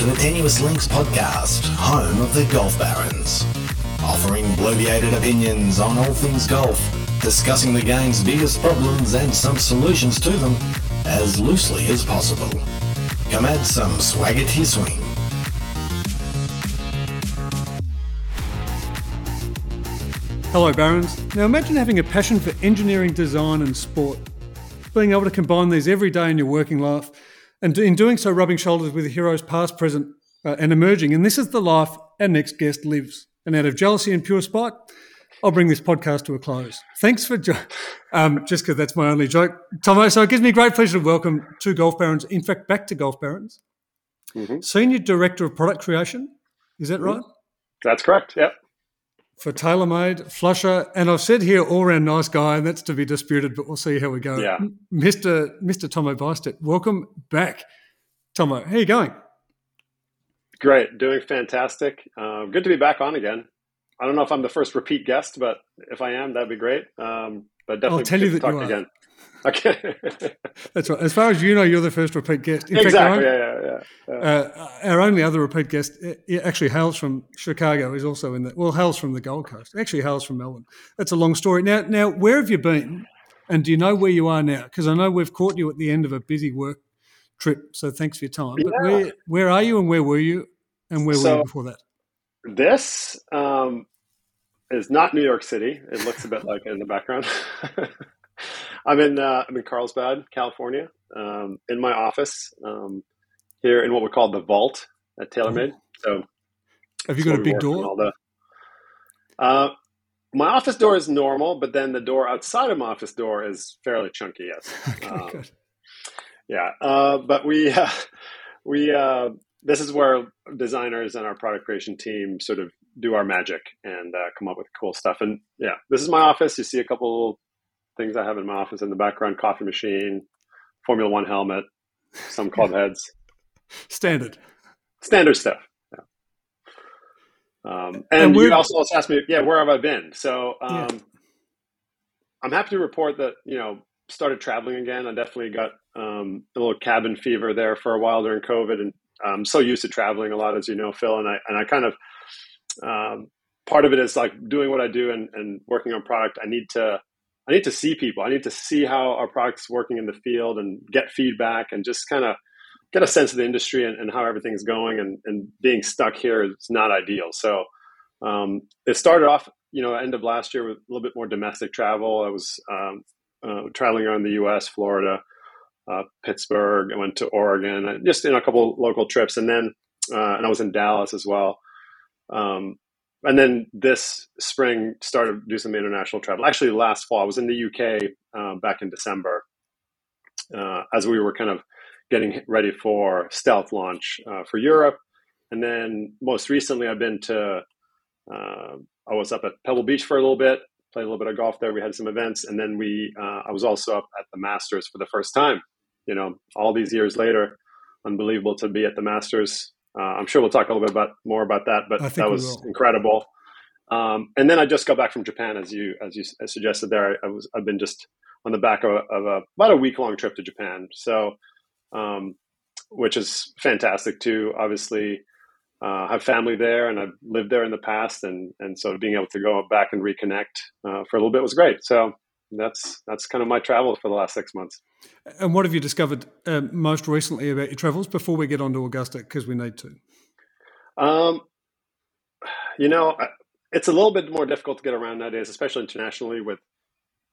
to the Tenuous Links podcast, home of the Golf Barons. Offering bloviated opinions on all things golf, discussing the game's biggest problems and some solutions to them as loosely as possible. Come add some swagger to your swing. Hello, Barons. Now imagine having a passion for engineering, design, and sport. Being able to combine these every day in your working life, and in doing so, rubbing shoulders with the heroes past, present, uh, and emerging. And this is the life our next guest lives. And out of jealousy and pure spite, I'll bring this podcast to a close. Thanks for jo- um, just because that's my only joke, Tomo. So it gives me great pleasure to welcome two Golf Barons. In fact, back to Golf Barons, mm-hmm. Senior Director of Product Creation. Is that mm-hmm. right? That's correct. Yep for TaylorMade, Flusher, and I've said here all round nice guy, and that's to be disputed, but we'll see how we go. Yeah. Mr. Mr. Tomo Bystedt, welcome back. Tomo, how are you going? Great, doing fantastic. Uh, good to be back on again. I don't know if I'm the first repeat guest, but if I am, that'd be great. Um, but definitely I'll tell you that you are. again. Okay. That's right. As far as you know, you're the first repeat guest. In exactly. Fact, yeah, yeah, yeah. Uh, our only other repeat guest actually hails from Chicago. He's also in the well, hails from the Gold Coast. Actually, hails from Melbourne. That's a long story. Now, now, where have you been? And do you know where you are now? Because I know we've caught you at the end of a busy work trip. So thanks for your time. But yeah. where where are you, and where were you, and where so, were you before that? This um, is not New York City. It looks a bit like it in the background. I'm in uh, I'm in Carlsbad, California, um, in my office um, here in what we call the vault at TaylorMade. So, have you got a big door? The, uh, my office door is normal, but then the door outside of my office door is fairly chunky. Yes. okay, um. Yeah, uh, but we uh, we uh, this is where designers and our product creation team sort of do our magic and uh, come up with cool stuff. And yeah, this is my office. You see a couple things I have in my office in the background: coffee machine, Formula One helmet, some club heads. Standard. Standard stuff. Yeah. Um, and, and you also asked me, yeah, where have I been? So um, yeah. I'm happy to report that you know started traveling again. I definitely got um, a little cabin fever there for a while during COVID, and I'm so used to traveling a lot, as you know, Phil. And I and I kind of um, part of it is like doing what I do and, and working on product. I need to I need to see people. I need to see how our product's working in the field and get feedback and just kind of get a sense of the industry and, and how everything's going. And, and, being stuck here is not ideal. So um, it started off, you know, end of last year with a little bit more domestic travel. I was um, uh, traveling around the U.S., Florida, uh, Pittsburgh. I went to Oregon, just in a couple local trips, and then uh, and I was in Dallas as well. Um, and then this spring started do some international travel. Actually, last fall I was in the UK um, back in December uh, as we were kind of getting ready for stealth launch uh, for Europe. And then most recently, I've been to. Uh, I was up at Pebble Beach for a little bit, played a little bit of golf there. We had some events, and then we. Uh, I was also up at the Masters for the first time. You know, all these years later, unbelievable to be at the Masters uh, I'm sure we'll talk a little bit about more about that, but that was incredible. Um, and then I just got back from Japan, as you as you suggested there. I, I was I've been just on the back of, a, of a, about a week long trip to Japan, so um, which is fantastic too. Obviously, uh, I have family there, and I've lived there in the past, and and so being able to go back and reconnect uh, for a little bit was great. So that's that's kind of my travels for the last six months. And what have you discovered uh, most recently about your travels before we get on to Augusta because we need to? Um, you know, it's a little bit more difficult to get around nowadays, especially internationally with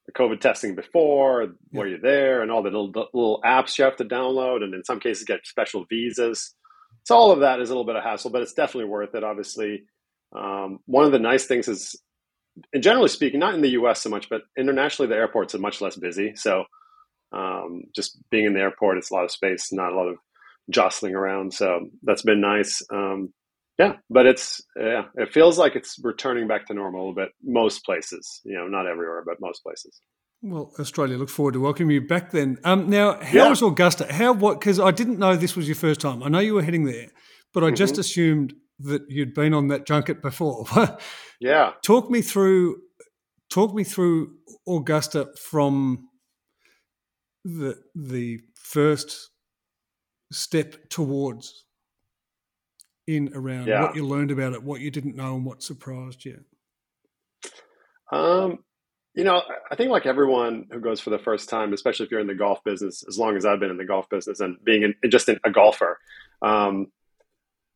the COVID testing before, yeah. where you're there, and all the little, little apps you have to download, and in some cases get special visas. So all of that is a little bit of hassle, but it's definitely worth it. Obviously, um, one of the nice things is and generally speaking, not in the U.S. so much, but internationally, the airports are much less busy. So um, just being in the airport, it's a lot of space, not a lot of jostling around. So that's been nice. Um, yeah, but it's yeah, it feels like it's returning back to normal a little bit. Most places, you know, not everywhere, but most places. Well, Australia, look forward to welcoming you back then. Um, now, how yeah. was Augusta? How what? Because I didn't know this was your first time. I know you were heading there, but I mm-hmm. just assumed that you'd been on that junket before. yeah. Talk me through talk me through Augusta from the the first step towards in around yeah. what you learned about it, what you didn't know, and what surprised you? Um, you know, I think like everyone who goes for the first time, especially if you're in the golf business, as long as I've been in the golf business and being in, just in, a golfer, um,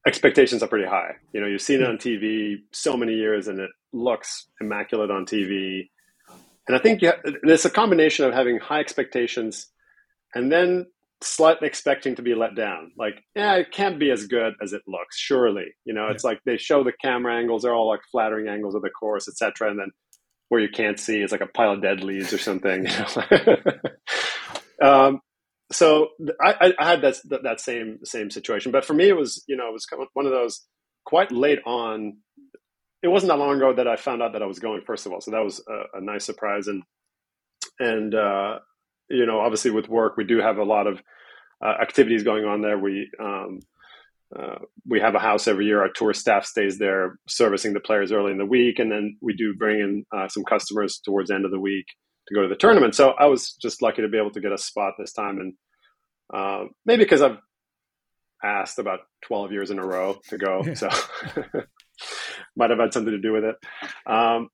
expectations are pretty high. You know, you've seen it on TV so many years, and it looks immaculate on TV. And I think you it's a combination of having high expectations and then slightly expecting to be let down. Like, yeah, it can't be as good as it looks. Surely, you know, yeah. it's like they show the camera angles; they're all like flattering angles of the course, etc. And then where you can't see is like a pile of dead leaves or something. um, so I, I, had that that same same situation, but for me, it was you know it was one of those quite late on it wasn't that long ago that I found out that I was going. First of all, so that was a, a nice surprise, and and uh, you know, obviously with work, we do have a lot of uh, activities going on there. We um, uh, we have a house every year. Our tour staff stays there, servicing the players early in the week, and then we do bring in uh, some customers towards the end of the week to go to the tournament. So I was just lucky to be able to get a spot this time, and uh, maybe because I've asked about twelve years in a row to go, so might have had something to do with it. Um,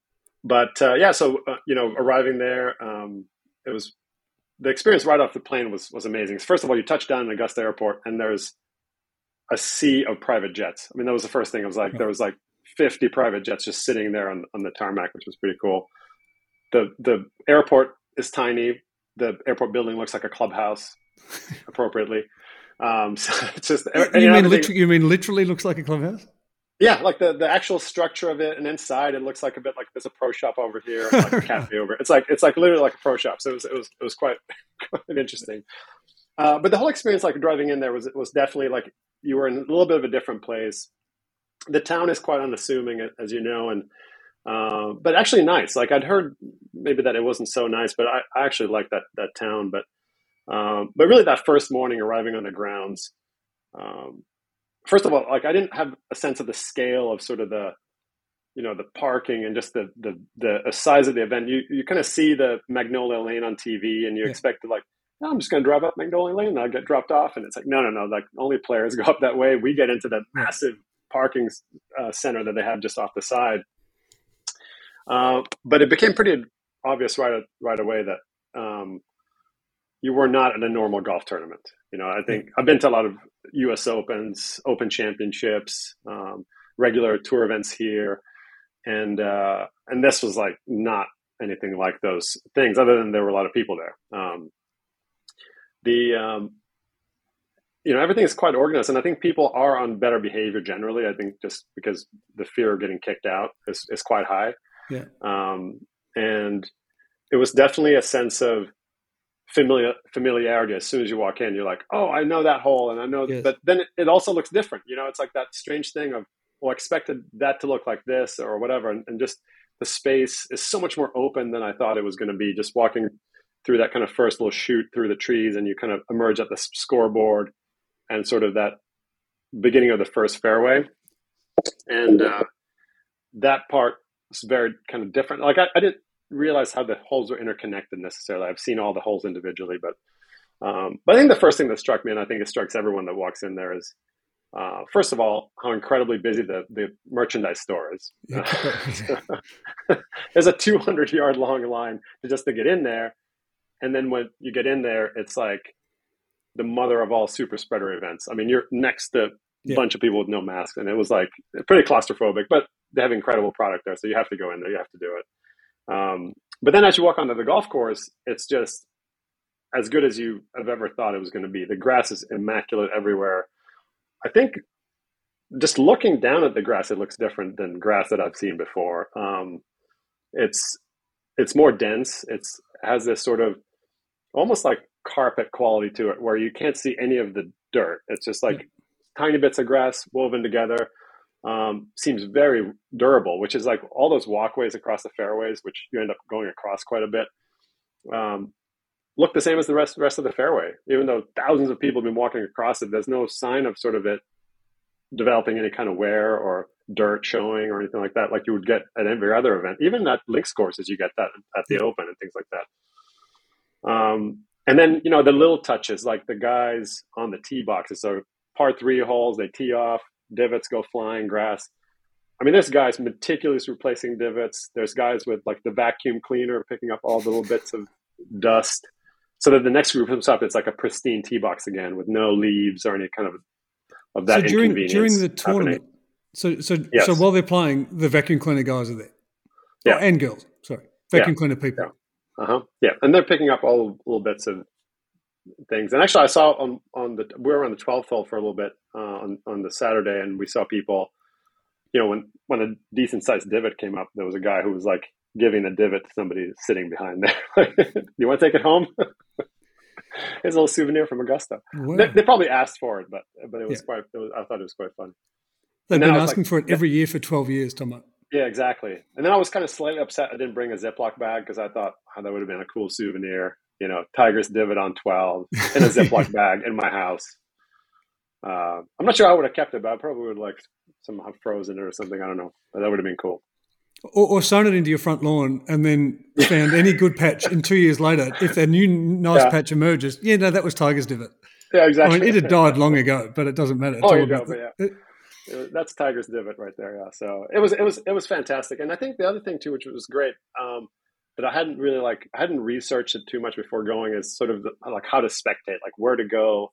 but uh, yeah, so uh, you know, arriving there, um, it was the experience right off the plane was was amazing. First of all, you touch down in Augusta Airport, and there's a sea of private jets. I mean, that was the first thing. I was like, there was like 50 private jets just sitting there on, on the tarmac, which was pretty cool. The the airport is tiny. The airport building looks like a clubhouse, appropriately. Um, so it's just you mean literally, you mean literally looks like a clubhouse? Yeah, like the, the actual structure of it, and inside it looks like a bit like there's a pro shop over here, like a cafe over. It's like it's like literally like a pro shop. So it was it was it was quite quite interesting. Uh, but the whole experience, like driving in there, was was definitely like you were in a little bit of a different place. The town is quite unassuming, as you know, and uh, but actually nice. Like I'd heard maybe that it wasn't so nice, but I, I actually like that that town. But um, but really, that first morning arriving on the grounds, um, first of all, like I didn't have a sense of the scale of sort of the, you know, the parking and just the the the size of the event. You you kind of see the Magnolia Lane on TV, and you yeah. expect to like, oh, I'm just going to drive up Magnolia Lane, and I get dropped off, and it's like, no, no, no, like only players go up that way. We get into that massive parking uh, center that they have just off the side. Uh, but it became pretty obvious right right away that um, you were not at a normal golf tournament. You know, I think I've been to a lot of U.S. Opens, Open Championships, um, regular tour events here, and uh, and this was like not anything like those things, other than there were a lot of people there. Um, the um, you know everything is quite organized, and I think people are on better behavior generally. I think just because the fear of getting kicked out is is quite high. Yeah. Um, and it was definitely a sense of familiar familiarity as soon as you walk in you're like oh i know that hole and i know yes. but then it, it, also looks different you know it's like that strange thing of well I expected that to look like this or whatever and, and just the space is so much more open than i thought it was going to be just walking through that kind of first little shoot through the trees and you kind of emerge at the scoreboard and sort of that beginning of the first fairway and uh, that part is very kind of different like I, I didn't realize how the holes were interconnected necessarily. I've seen all the holes individually, but um, but I think the first thing that struck me, and I think it strikes everyone that walks in there, is uh, first of all how incredibly busy the the merchandise store is. There's a 200 yard long line just to get in there, and then when you get in there, it's like the mother of all super spreader events. I mean, you're next to a yeah. bunch of people with no masks, and it was like pretty claustrophobic, but they have incredible product there, so you have to go in there, you have to do it. Um, but then as you walk onto the golf course, it's just as good as you have ever thought it was going to be. The grass is immaculate everywhere. I think just looking down at the grass, it looks different than grass that I've seen before. Um, it's it's more dense. It's has this sort of almost like carpet quality to it, where you can't see any of the dirt. It's just like mm-hmm. tiny bits of grass woven together um, seems very durable, which is like all those walkways across the fairways, which you end up going across quite a bit, um, look the same as the rest rest of the fairway. Even though thousands of people have been walking across it, there's no sign of sort of it developing any kind of wear or dirt showing or anything like that, like you would get at every other event. Even at links courses, you get that at the Open and things like that. Um, and then you know the little touches, like the guys on the tee boxes. So par three holes, they tee off divots go flying, grass. I mean, there's guys meticulously replacing divots. There's guys with like the vacuum cleaner picking up all the little bits of dust, so that the next group comes up, it's like a pristine tee box again with no leaves or any kind of of that so during during the tournament. Happening. So so yes. so while they're playing, the vacuum cleaner guys are there. Yeah, oh, and girls. Sorry, vacuum yeah. cleaner people. Yeah. Uh huh. Yeah, and they're picking up all little bits of things. And actually, I saw on on the we were on the 12th hole for a little bit uh, on on the Saturday, and we saw people. You know, when when a decent sized divot came up, there was a guy who was like giving a divot to somebody sitting behind there. you want to take it home? It's a little souvenir from Augusta. Wow. They, they, probably asked for it, but but it was yeah. quite. It was, I thought it was quite fun. They've been asking like, for it every year for twelve years, Tom. Yeah, exactly. And then I was kind of slightly upset I didn't bring a Ziploc bag because I thought oh, that would have been a cool souvenir you know, Tiger's divot on 12 in a Ziploc bag in my house. Uh, I'm not sure I would have kept it, but I probably would like somehow frozen it or something. I don't know, but that would have been cool. Or, or sown it into your front lawn and then found any good patch. And two years later, if a new nice yeah. patch emerges, yeah, no, that was Tiger's divot. Yeah, exactly. I mean, it had died long ago, but it doesn't matter. It's oh, you go, but yeah. It, that's Tiger's divot right there. Yeah. So it was, it was, it was fantastic. And I think the other thing too, which was great, um, that I hadn't really like I hadn't researched it too much before going is sort of the, like how to spectate, like where to go,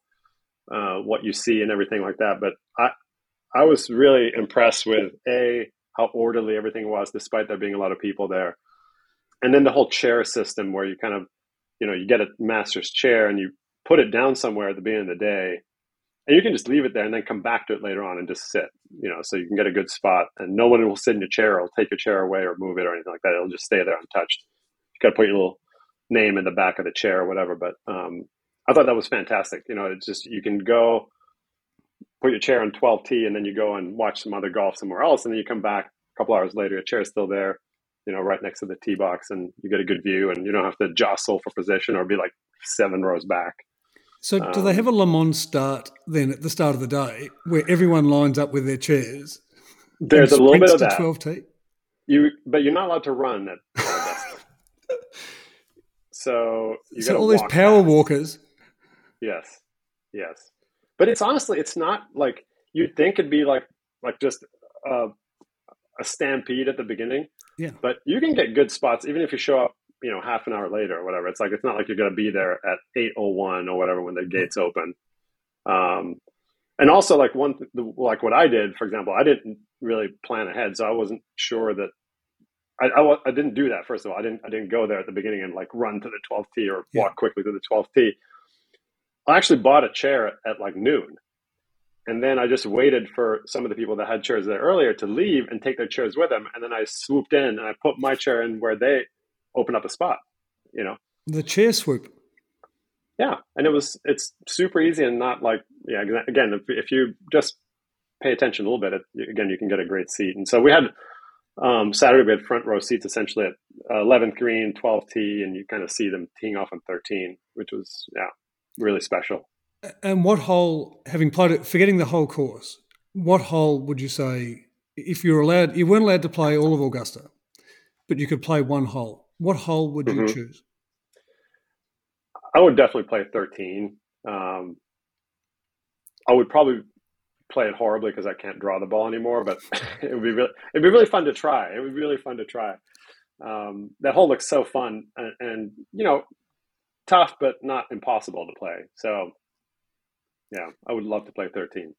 uh, what you see, and everything like that. But I I was really impressed with a how orderly everything was, despite there being a lot of people there, and then the whole chair system where you kind of you know you get a master's chair and you put it down somewhere at the beginning of the day and you can just leave it there and then come back to it later on and just sit you know so you can get a good spot. And no one will sit in your chair or take your chair away or move it or anything like that. It'll just stay there untouched got to put your little name in the back of the chair or whatever. But um, I thought that was fantastic. You know, it's just you can go put your chair on 12T and then you go and watch some other golf somewhere else. And then you come back a couple hours later, your chair is still there, you know, right next to the tee box and you get a good view and you don't have to jostle for position or be like seven rows back. So, do they um, have a Le Mans start then at the start of the day where everyone lines up with their chairs? There's a little bit of that. 12T? You, but you're not allowed to run at so you so all these power fast. walkers. Yes, yes, but it's honestly it's not like you'd think it'd be like like just a, a stampede at the beginning. Yeah, but you can get good spots even if you show up you know half an hour later or whatever. It's like it's not like you're going to be there at eight oh one or whatever when the gates open. Um, and also like one like what I did, for example, I didn't really plan ahead, so I wasn't sure that I, I, I, didn't do that. First of all, I didn't I didn't go there at the beginning and like run to the 12th tee or yeah. walk quickly to the 12th tee. I actually bought a chair at, at like noon, and then I just waited for some of the people that had chairs there earlier to leave and take their chairs with them, and then I swooped in and I put my chair in where they opened up a spot. You know, the chair swoop. Yeah, and it was it's super easy and not like yeah again if, if you just pay attention a little bit it, again you can get a great seat and so we had um, Saturday we had front row seats essentially at 11th green, 12th tee, and you kind of see them teeing off on 13, which was yeah really special. And what hole, having played it, forgetting the whole course, what hole would you say if you were allowed? You weren't allowed to play all of Augusta, but you could play one hole. What hole would you mm-hmm. choose? I would definitely play 13. Um, I would probably play it horribly because I can't draw the ball anymore. But it would be really, it'd be really fun to try. It would be really fun to try. Um, that hole looks so fun and, and, you know, tough but not impossible to play. So, yeah, I would love to play 13.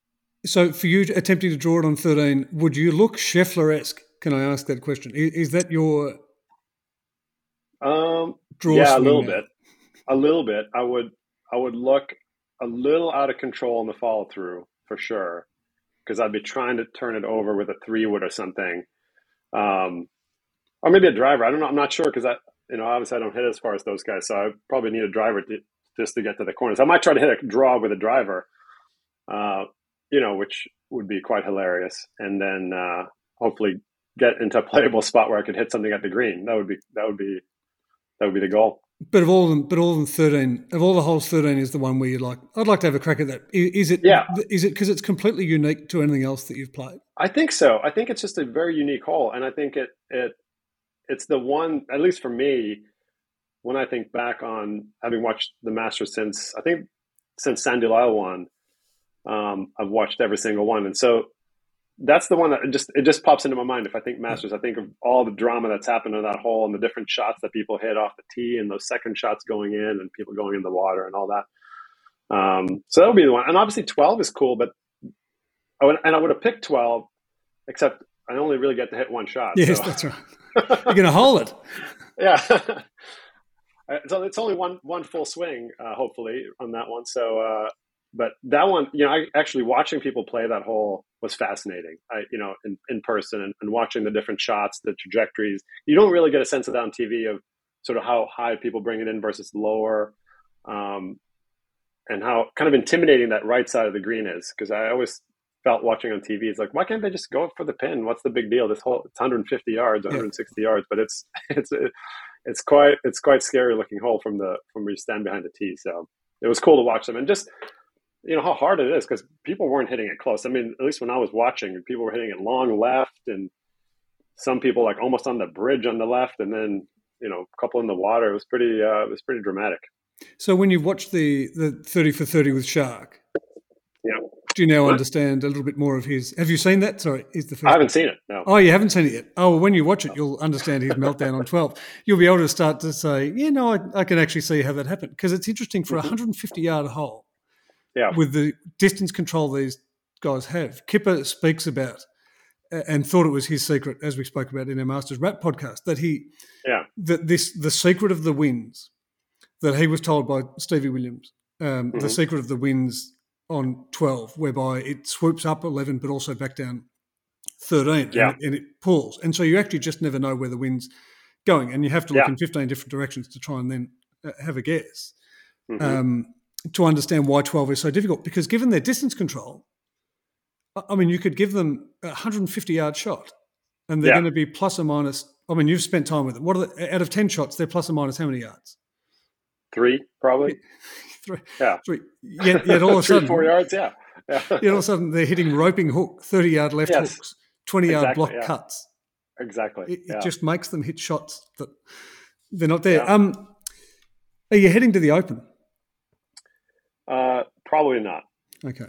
So, for you attempting to draw it on 13, would you look Scheffler esque? Can I ask that question? Is, is that your um, draw? Yeah, a little bit. A little bit. I would. I would look a little out of control in the follow through for sure because I'd be trying to turn it over with a three wood or something, um, or maybe a driver. I don't know. I'm not sure because I, you know, obviously I don't hit as far as those guys, so I probably need a driver to, just to get to the corners. I might try to hit a draw with a driver, uh, you know, which would be quite hilarious, and then uh, hopefully get into a playable spot where I could hit something at the green. That would be that would be that would be the goal. But of all of them, but all of them, thirteen of all the holes, thirteen is the one where you're like, I'd like to have a crack at that. Is it? Yeah. Is it because it's completely unique to anything else that you've played? I think so. I think it's just a very unique hole, and I think it it it's the one, at least for me, when I think back on having watched the Masters since I think since Sandy Lyle won, um, I've watched every single one, and so that's the one that just it just pops into my mind. If I think Masters, I think of all the drama that's happened in that hole and the different shots that people hit off the tee and those second shots going in and people going in the water and all that. Um, so that would be the one. And obviously, twelve is cool, but I would, and I would have picked twelve, except I only really get to hit one shot. Yes, so. that's right. You're going to hold it. yeah. so it's only one one full swing, uh, hopefully, on that one. So uh, but that one, you know, I actually watching people play that hole was fascinating. I, you know, in, in person and, and, watching the different shots, the trajectories. You don't really get a sense of that on TV of sort of how high people bring it in versus lower, um, and how kind of intimidating that right side of the green is. Because I always felt watching on TV, it's like, why can't they just go for the pin? What's the big deal? This whole it's 150 yards, 160 yeah. yards, but it's it's it's quite it's quite scary looking hole from the from where you stand behind the tee. So it was cool to watch them and just you know how hard it is because people weren't hitting it close. I mean, at least when I was watching, people were hitting it long left, and some people like almost on the bridge on the left, and then you know a couple in the water. It was pretty. Uh, it was pretty dramatic. So when you've watched the the thirty for thirty with Shark, yeah, do you now understand a little bit more of his? Have you seen that? Sorry, is the first. I haven't seen it. No. Oh, you haven't seen it yet. Oh, well, when you watch it, you'll understand his meltdown on twelve. You'll be able to start to say, yeah, no, I, I can actually see how that happened because it's interesting for a mm-hmm. 150 yard hole yeah. with the distance control these guys have. Kipper speaks about and thought it was his secret, as we spoke about in our Masters Rap podcast, that he yeah that this the secret of the wins that he was told by Stevie Williams, um, mm-hmm. the secret of the wins on twelve, whereby it swoops up eleven but also back down thirteen, yeah. and, it, and it pulls, and so you actually just never know where the wind's going, and you have to look yeah. in fifteen different directions to try and then uh, have a guess. Mm-hmm. Um, to understand why 12 is so difficult because given their distance control, I mean, you could give them a 150 yard shot and they're yeah. going to be plus or minus. I mean, you've spent time with them. What are the, out of 10 shots, they're plus or minus how many yards? Three, probably. three. Yeah. Three. Yet, yet all of a sudden, four yards, yeah. yeah. yet all of a sudden, they're hitting roping hook, 30 yard left yes. hooks, 20 yard exactly, block yeah. cuts. Exactly. It, it, just makes them hit shots that they're not there. Um, are you heading to the Open? Uh, probably not. Okay.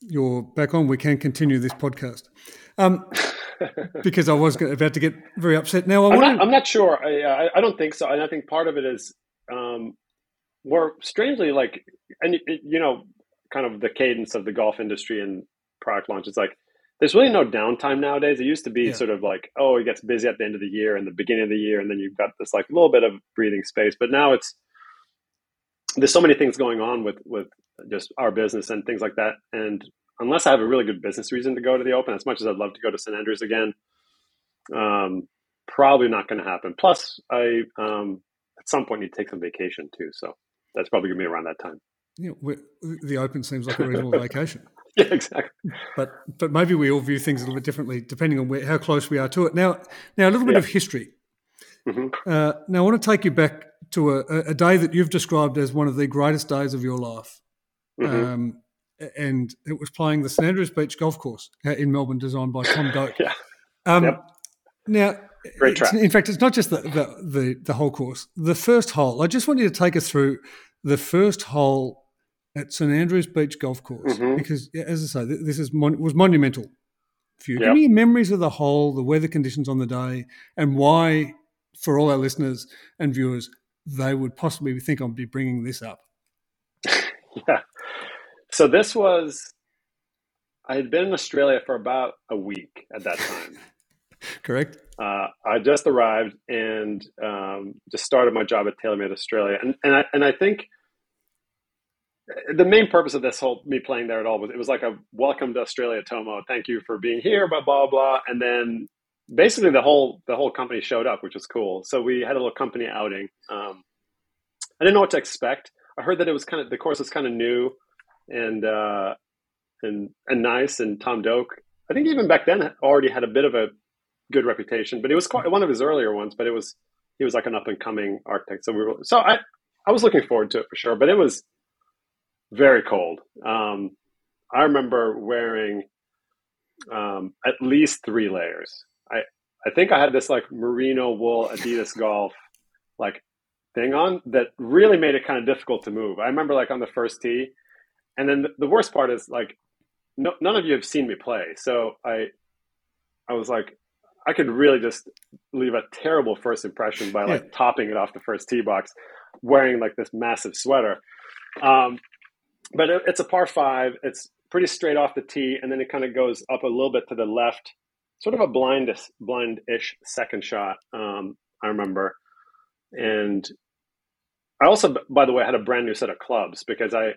You're back on. We can continue this podcast. Um, because I was about to get very upset. Now, I am not, I'm not sure. I, I, don't think so. And I think part of it is um, more strangely like, and you know, kind of the cadence of the golf industry and product launch. It's like there's really no downtime nowadays. It used to be yeah. sort of like, oh, it gets busy at the end of the year and the beginning of the year, and then you've got this like little bit of breathing space. But now it's there's so many things going on with with just our business and things like that. And unless I have a really good business reason to go to the Open, as much as I'd love to go to St Andrews again, um, probably not going to happen. Plus, I um, at some point need to take some vacation too, so that's probably going to be around that time. Yeah, the Open seems like a reasonable vacation. Yeah, exactly. But but maybe we all view things a little bit differently depending on where, how close we are to it. Now now a little bit yeah. of history. Mm-hmm. Uh, now I want to take you back to a, a, day that you've described as one of the greatest days of your life. Mm-hmm. Um, and it was playing the St Andrews Beach Golf Course in Melbourne, designed by Tom Doak. yeah. Um, yep. Now, Great track. in fact, it's not just the, the, the, the, whole course. The first hole, I just want you to take us through the first hole at St Andrews Beach Golf Course mm-hmm. because, as I say, this is mon- was monumental for you. Yep. Give me memories of the hole, the weather conditions on the day, and why, for all our listeners and viewers, they would possibly think I'd be bringing this up. yeah. So this was, I had been in Australia for about a week at that time. Correct. Uh, I just arrived and um, just started my job at TaylorMade Australia, and and I and I think the main purpose of this whole me playing there at all was it was like a welcome to Australia, Tomo. Thank you for being here, blah blah blah. And then basically the whole the whole company showed up, which was cool. So we had a little company outing. Um, I didn't know what to expect. I heard that it was kind of the course was kind of new and uh, and and nice. And Tom Doak, I think even back then already had a bit of a good reputation, but it was quite one of his earlier ones. But it was he was like an up and coming architect. So we were so I I was looking forward to it for sure. But it was very cold. Um, I remember wearing um, at least three layers. I think I had this like merino wool Adidas golf like thing on that really made it kind of difficult to move. I remember like on the first tee, and then the, the worst part is like no, none of you have seen me play, so I I was like, I could really just leave a terrible first impression by like topping it off the first tee box, wearing like this massive sweater. Um, but it, it's a par five. It's pretty straight off the tee, and then it kind of goes up a little bit to the left, sort of a blind blind-ish second shot. Um, I remember, and I also, by the way, had a brand new set of clubs because I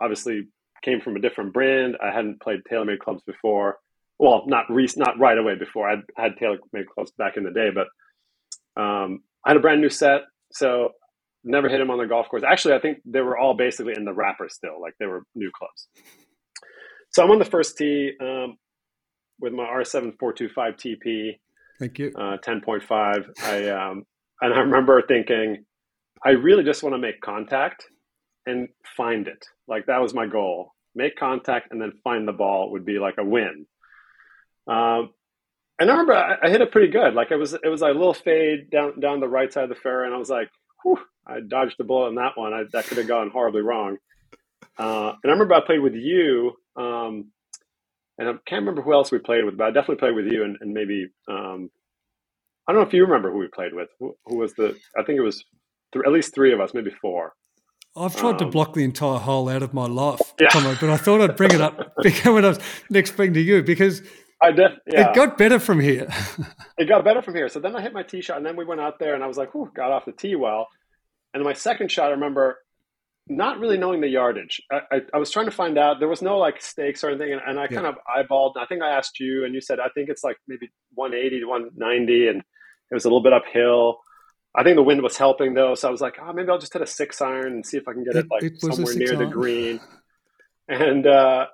obviously came from a different brand. I hadn't played TaylorMade clubs before. Well, not re- not right away before. I had TaylorMade clubs back in the day, but um, I had a brand new set. So never hit them on the golf course. Actually, I think they were all basically in the wrapper still, like they were new clubs. So I'm on the first tee um, with my R7 425 TP. Thank you. Uh, 10.5. I um, and I remember thinking, I really just want to make contact and find it. Like that was my goal. Make contact and then find the ball would be like a win. Um, and I remember I, I, hit it pretty good. Like it was it was like a little fade down down the right side of the fairway, and I was like, Whew, I dodged the bullet on that one. I, that could have gone horribly wrong. Uh, and I remember I played with you, um, and I can't remember who else we played with, but I definitely played with you, and, and maybe um, I don't know if you remember who we played with. Who, who was the? I think it was th- at least three of us, maybe four. I've tried um, to block the entire hole out of my life, yeah. but I thought I'd bring it up when I was next speaking to you because I def- yeah. it got better from here. it got better from here. So then I hit my tee shot, and then we went out there, and I was like, got off the tee well. And my second shot, I remember not really knowing the yardage. I, I, I, was trying to find out. There was no like stakes or anything, and, and I yeah. kind of eyeballed. I think I asked you, and you said I think it's like maybe 180 to 190, and it was a little bit uphill. I think the wind was helping though, so I was like, oh, maybe I'll just hit a six iron and see if I can get it, it like it somewhere near iron. the green. And uh,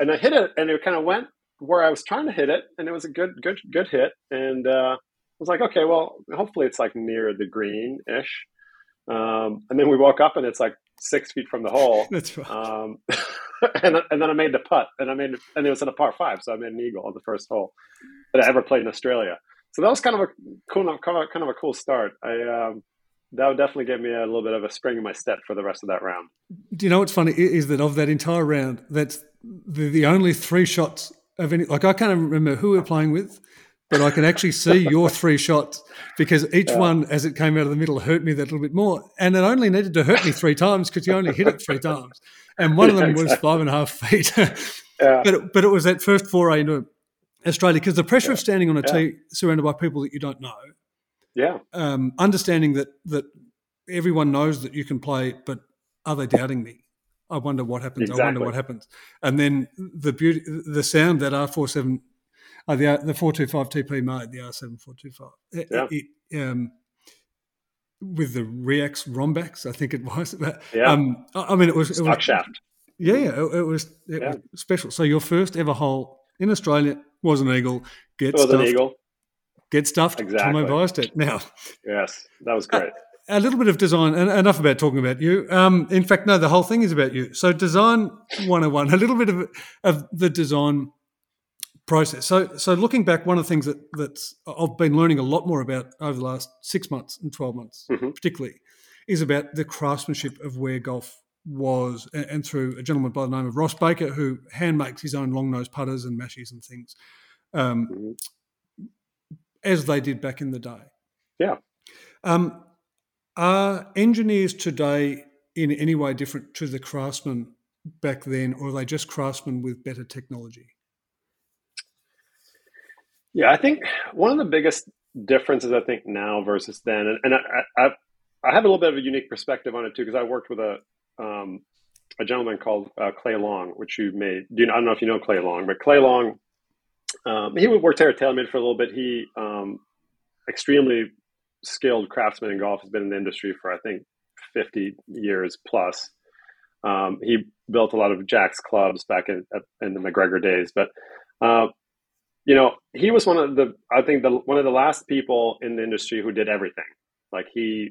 and I hit it, and it kind of went where I was trying to hit it, and it was a good, good, good hit. And uh, I was like, okay, well, hopefully it's like near the green ish. Um, and then we woke up, and it's like six feet from the hole. That's right. Um, and and then I made the putt, and I made and it was in a par five, so I made an eagle on the first hole that I ever played in Australia. So that was kind of a cool, kind of, a cool start. I um, that would definitely give me a little bit of a spring in my step for the rest of that round. Do you know what's funny is that of that entire round, that's the, the only three shots of any. Like I can't remember who we're playing with, but I can actually see your three shots because each yeah. one, as it came out of the middle, hurt me that little bit more, and it only needed to hurt me three times because you only hit it three times, and one of them was five and a half feet. yeah. But but it was that first foray into Australia because the pressure yeah. of standing on a tee surrounded by people that you don't know. Yeah. Um, understanding that that everyone knows that you can play, but are they doubting me? I wonder what happens. Exactly. I wonder what happens. And then the beauty, the sound that R four seven, uh, the the four two five TP made the R seven four two five. Yeah. It, um, with the Reax Rombax, I think it was. But, yeah. Um, I mean, it was. It was shaft. Yeah, it, it was. It yeah. was special. So your first ever hole in Australia was an eagle. Get it was stuffed. an eagle. Get stuffed. Exactly. Tom Bystedt. Now. Yes, that was great. A, a little bit of design, and enough about talking about you. Um, in fact, no, the whole thing is about you. So, design 101, a little bit of, of the design process. So, so looking back, one of the things that that's I've been learning a lot more about over the last six months and twelve months, mm-hmm. particularly, is about the craftsmanship of where golf was, and, and, through a gentleman by the name of Ross Baker, who hand makes his own long nose putters and mashies and things, um, mm-hmm. as they did back in the day. Yeah. Um, are engineers today in any way different to the craftsmen back then, or are they just craftsmen with better technology? Yeah, I think one of the biggest differences I think now versus then, and, and I, I, I, have a little bit of a unique perspective on it too because I worked with a um, a gentleman called uh, Clay Long, which you may do. I don't know if you know Clay Long, but Clay Long, um, he worked here at TaylorMade for a little bit. He um, extremely skilled craftsman in golf has been in the industry for I think 50 years plus. Um, he built a lot of Jack's clubs back in in the MacGregor days, but uh, you know he was one of the I think the one of the last people in the industry who did everything. Like he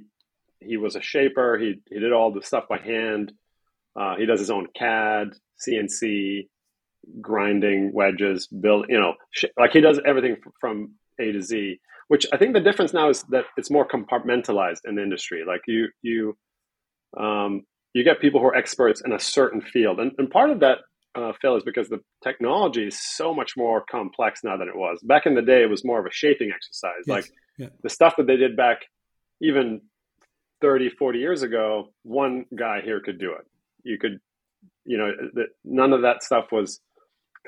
he was a shaper. He he did all the stuff by hand. Uh, he does his own CAD, CNC, grinding wedges, build. You know, sh- like he does everything from A to Z. Which I think the difference now is that it's more compartmentalized in the industry. Like you you um, you get people who are experts in a certain field, and, and part of that uh, Phil, is because the technology is so much more complex now than it was. Back in the day, it was more of a shaping exercise. Yes. Like yeah. the stuff that they did back even 30, 40 years ago, one guy here could do it. You could, you know, the, none of that stuff was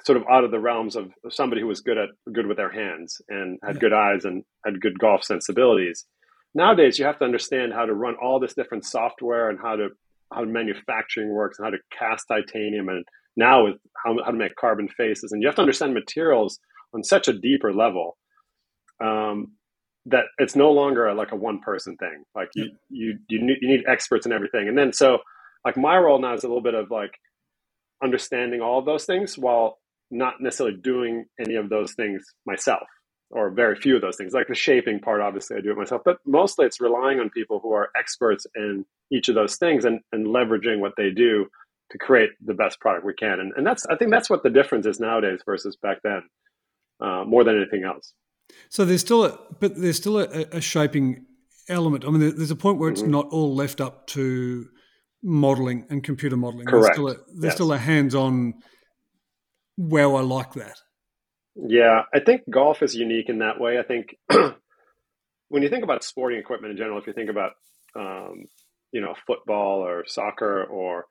sort of out of the realms of somebody who was good at good with their hands and had yeah. good eyes and had good golf sensibilities. Nowadays, you have to understand how to run all this different software and how to how manufacturing works and how to cast titanium and now with how, how to make carbon faces and you have to understand materials on such a deeper level um, that it's no longer a, like a one person thing. Like you you you need, you need experts in everything. And then so like my role now is a little bit of like understanding all of those things while not necessarily doing any of those things myself or very few of those things. Like the shaping part obviously i do it myself but mostly it's relying on people who are experts in each of those things and, and leveraging what they do to create the best product we can. And, and that's I think that's what the difference is nowadays versus back then, uh, more than anything else. So there's still a but there's still a, a shaping element. I mean, there's a point where it's mm-hmm. not all left up to modeling and computer modeling. Correct. There's still a, there's yes. still a hands-on. Wow, I like that. Yeah, I think golf is unique in that way. I think when you think about sporting equipment in general, if you think about um, you know football or soccer or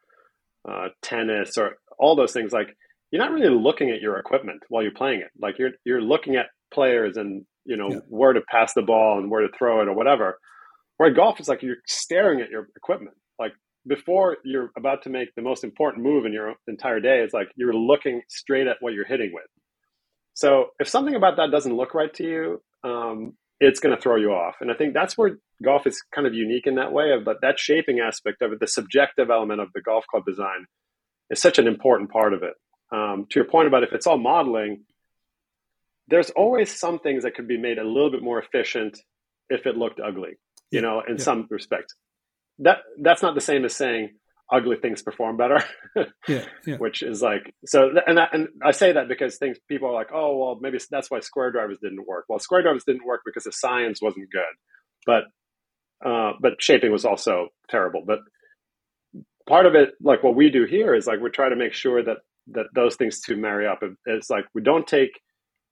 uh, tennis or all those things like you're not really looking at your equipment while you're playing it. Like you're you're looking at players and you know yeah. where to pass the ball and where to throw it or whatever. Where golf is like you're staring at your equipment. Like before you're about to make the most important move in your entire day it's like you're looking straight at what you're hitting with. So if something about that doesn't look right to you um, it's going to throw you off. And I think that's where golf is kind of unique in that way of that, that shaping aspect of it, the subjective element of the golf club design is such an important part of it. Um, to your point about if it's all modeling, there's always some things that could be made a little bit more efficient if it looked ugly, you know, in yeah. some respects. That that's not the same as saying ugly things perform better. yeah, yeah. Which is like so, and I, and I say that because things people are like, oh well, maybe that's why square drivers didn't work. Well, square drivers didn't work because the science wasn't good, but uh, but shaping was also terrible. But part of it, like what we do here, is like we try to make sure that that those things two marry up. It's like we don't take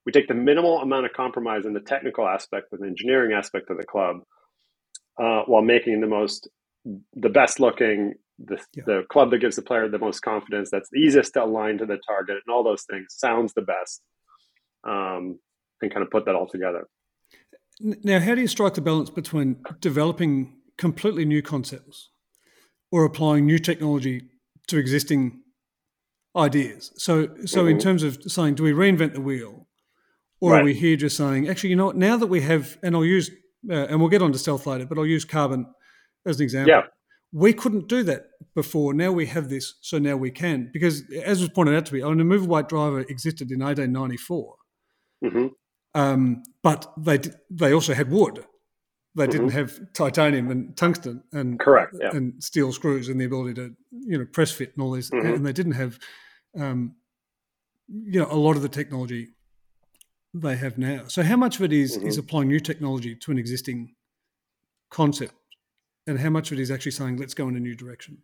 we take the minimal amount of compromise in the technical aspect with the engineering aspect of the club uh, while making the most the best looking the, yeah. the club that gives the player the most confidence, that's the easiest to align to the target, and all those things sounds the best, um, and kind of put that all together. Now, how do you strike the balance between developing completely new concepts or applying new technology to existing ideas? So, so mm-hmm. in terms of saying, do we reinvent the wheel, or right. are we here just saying, actually, you know what? Now that we have, and I'll use, uh, and we'll get on to stealth later, but I'll use carbon as an example. Yeah. We couldn't do that before. Now we have this, so now we can. Because as was pointed out to me, an immovable weight driver existed in 1894, mm-hmm. um, but they they also had wood. They mm-hmm. didn't have titanium and tungsten and correct yeah. and steel screws and the ability to you know press fit and all these, mm-hmm. and they didn't have um, you know a lot of the technology they have now. So how much of it is, is mm-hmm. applying new technology to an existing concept? And how much of it is actually saying let's go in a new direction?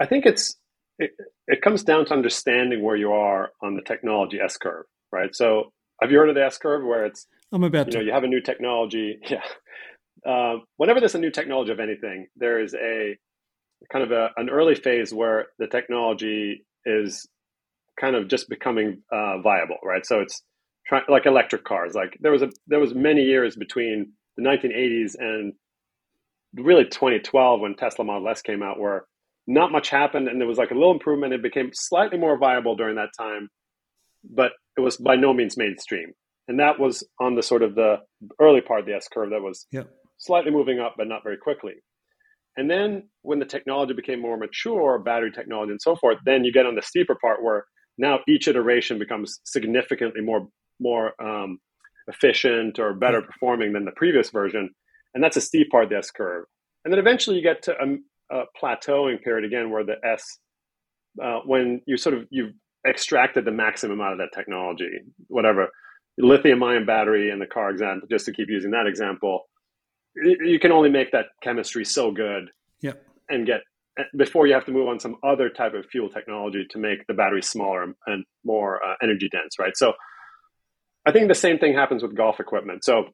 I think it's it, it comes down to understanding where you are on the technology s curve right? So have you heard of the s curve where it's i'm about you to. know you have a new technology? Yeah. Uh, whenever there's a new technology of anything there is a kind of a, an early phase where the technology is kind of just becoming uh, viable right? So it's trying like electric cars like there was a there was many years between the 1980s and really 2012 when Tesla Model S came out, where not much happened and there was like a little improvement. It became slightly more viable during that time, but it was by no means mainstream. And that was on the sort of the early part of the S curve that was slightly moving up, but not very quickly. And then when the technology became more mature, battery technology and so forth, then you get on the steeper part where now each iteration becomes significantly more more um, efficient or better performing than the previous version and that's a steep part of the S curve. And then eventually you get to a, a plateauing period again, where the S, uh, when you sort of you've extracted the maximum out of that technology, whatever lithium ion battery in the car example, just to keep using that example, you can only make that chemistry so good, yep. and get before you have to move on some other type of fuel technology to make the battery smaller and more uh, energy dense, right? So I think the same thing happens with golf equipment. So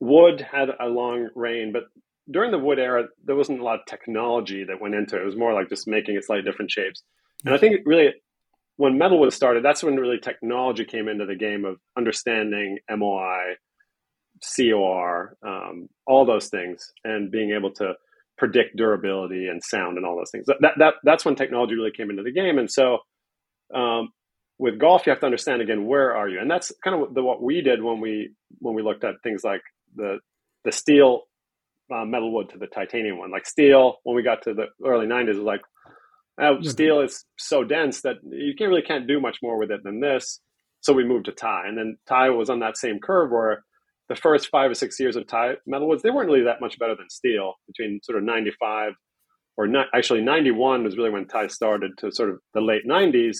wood had a long reign, but during the wood era, there wasn't a lot of technology that went into it. It was more like just making it slightly different shapes. And I think really when metal was started, that's when really technology came into the game of understanding MOI, COR, um, all those things, and being able to predict durability and sound and all those things. That, that that's when technology really came into the game. And so, um, with golf, you have to understand again where are you, and that's kind of the, what we did when we when we looked at things like the the steel uh, metal wood to the titanium one. Like steel, when we got to the early '90s, was like uh, steel is so dense that you can't really can't do much more with it than this. So we moved to Ti, and then Ti was on that same curve where the first five or six years of Ti metal woods, they weren't really that much better than steel between sort of 95 or not, actually 91 was really when Ti started to sort of the late 90s.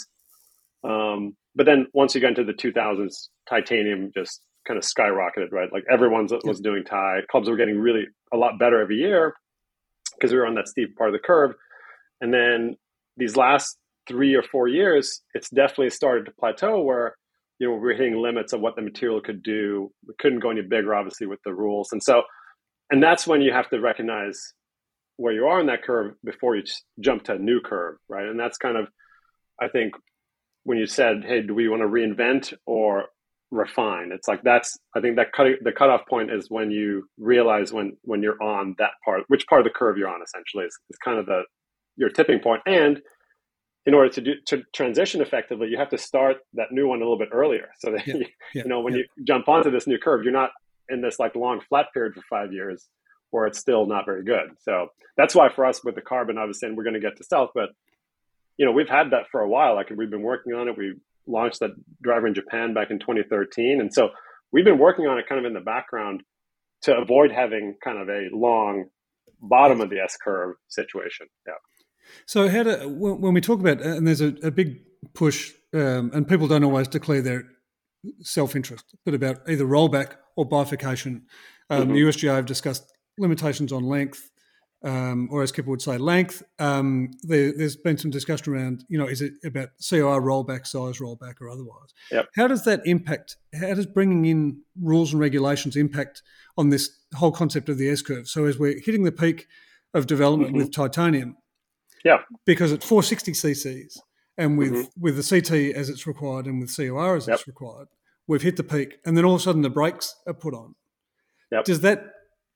Um, but then once you got into the 2000s, titanium just kind of skyrocketed, right? Like everyone was doing Ti. Clubs were getting really a lot better every year because we were on that steep part of the curve. And then these last three or four years, it's definitely started to plateau where you know, we are hitting limits of what the material could do. We couldn't go any bigger, obviously, with the rules. And so, and that's when you have to recognize where you are in that curve before you jump to a new curve, right? And that's kind of, I think, when you said, "Hey, do we want to reinvent or refine?" It's like that's. I think that cut, the cutoff point is when you realize when when you're on that part, which part of the curve you're on. Essentially, is, is kind of the your tipping point. and in order to do to transition effectively, you have to start that new one a little bit earlier. So that yeah, you, yeah, you, know when yeah. you jump onto this new curve, you're not in this like long flat period for five years where it's still not very good. So that's why for us with the carbon, obviously, and we're going to get to stealth, but you know we've had that for a while. Like we've been working on it. We launched that driver in Japan back in 2013, and so we've been working on it kind of in the background to avoid having kind of a long bottom of the S curve situation. Yeah. So, how do, when we talk about, and there's a, a big push, um, and people don't always declare their self interest, but about either rollback or bifurcation. Um, mm-hmm. The USGA have discussed limitations on length, um, or as people would say, length. Um, there, has been some discussion around, you know, is it about COR rollback, size rollback, or otherwise? Yep. How does that impact? How does bringing in rules and regulations impact on this whole concept of the S curve? So as we're hitting the peak of development mm-hmm. with titanium, yeah. Because at 460 cc's and with, mm-hmm. with the CT as it's required and with COR as yep. it's required, we've hit the peak. And then all of a sudden the brakes are put on. Yep. Does that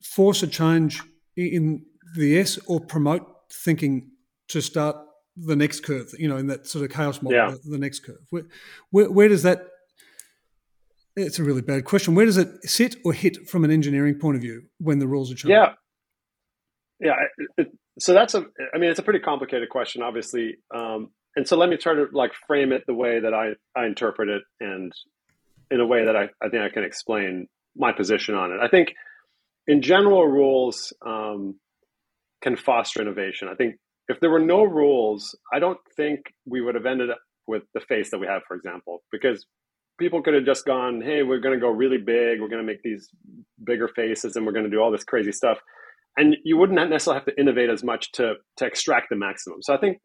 force a change in the S or promote thinking to start the next curve, you know, in that sort of chaos model, yeah. the, the, next curve? Where, where, where does that it's a really bad question. Where does it sit or hit from an engineering point of view when the rules are changed? Yeah, yeah. It, so that's a i mean it's a pretty complicated question obviously um, and so let me try to like frame it the way that i i interpret it and in a way that i, I think i can explain my position on it i think in general rules um, can foster innovation. I think if there were no rules i don't think we would have ended up with the face that we have for example because people could have just gone hey we're going to go really big. We're going to make these bigger faces and we're going to do all this crazy stuff. And you wouldn't necessarily have to innovate as much to to extract the maximum. So I think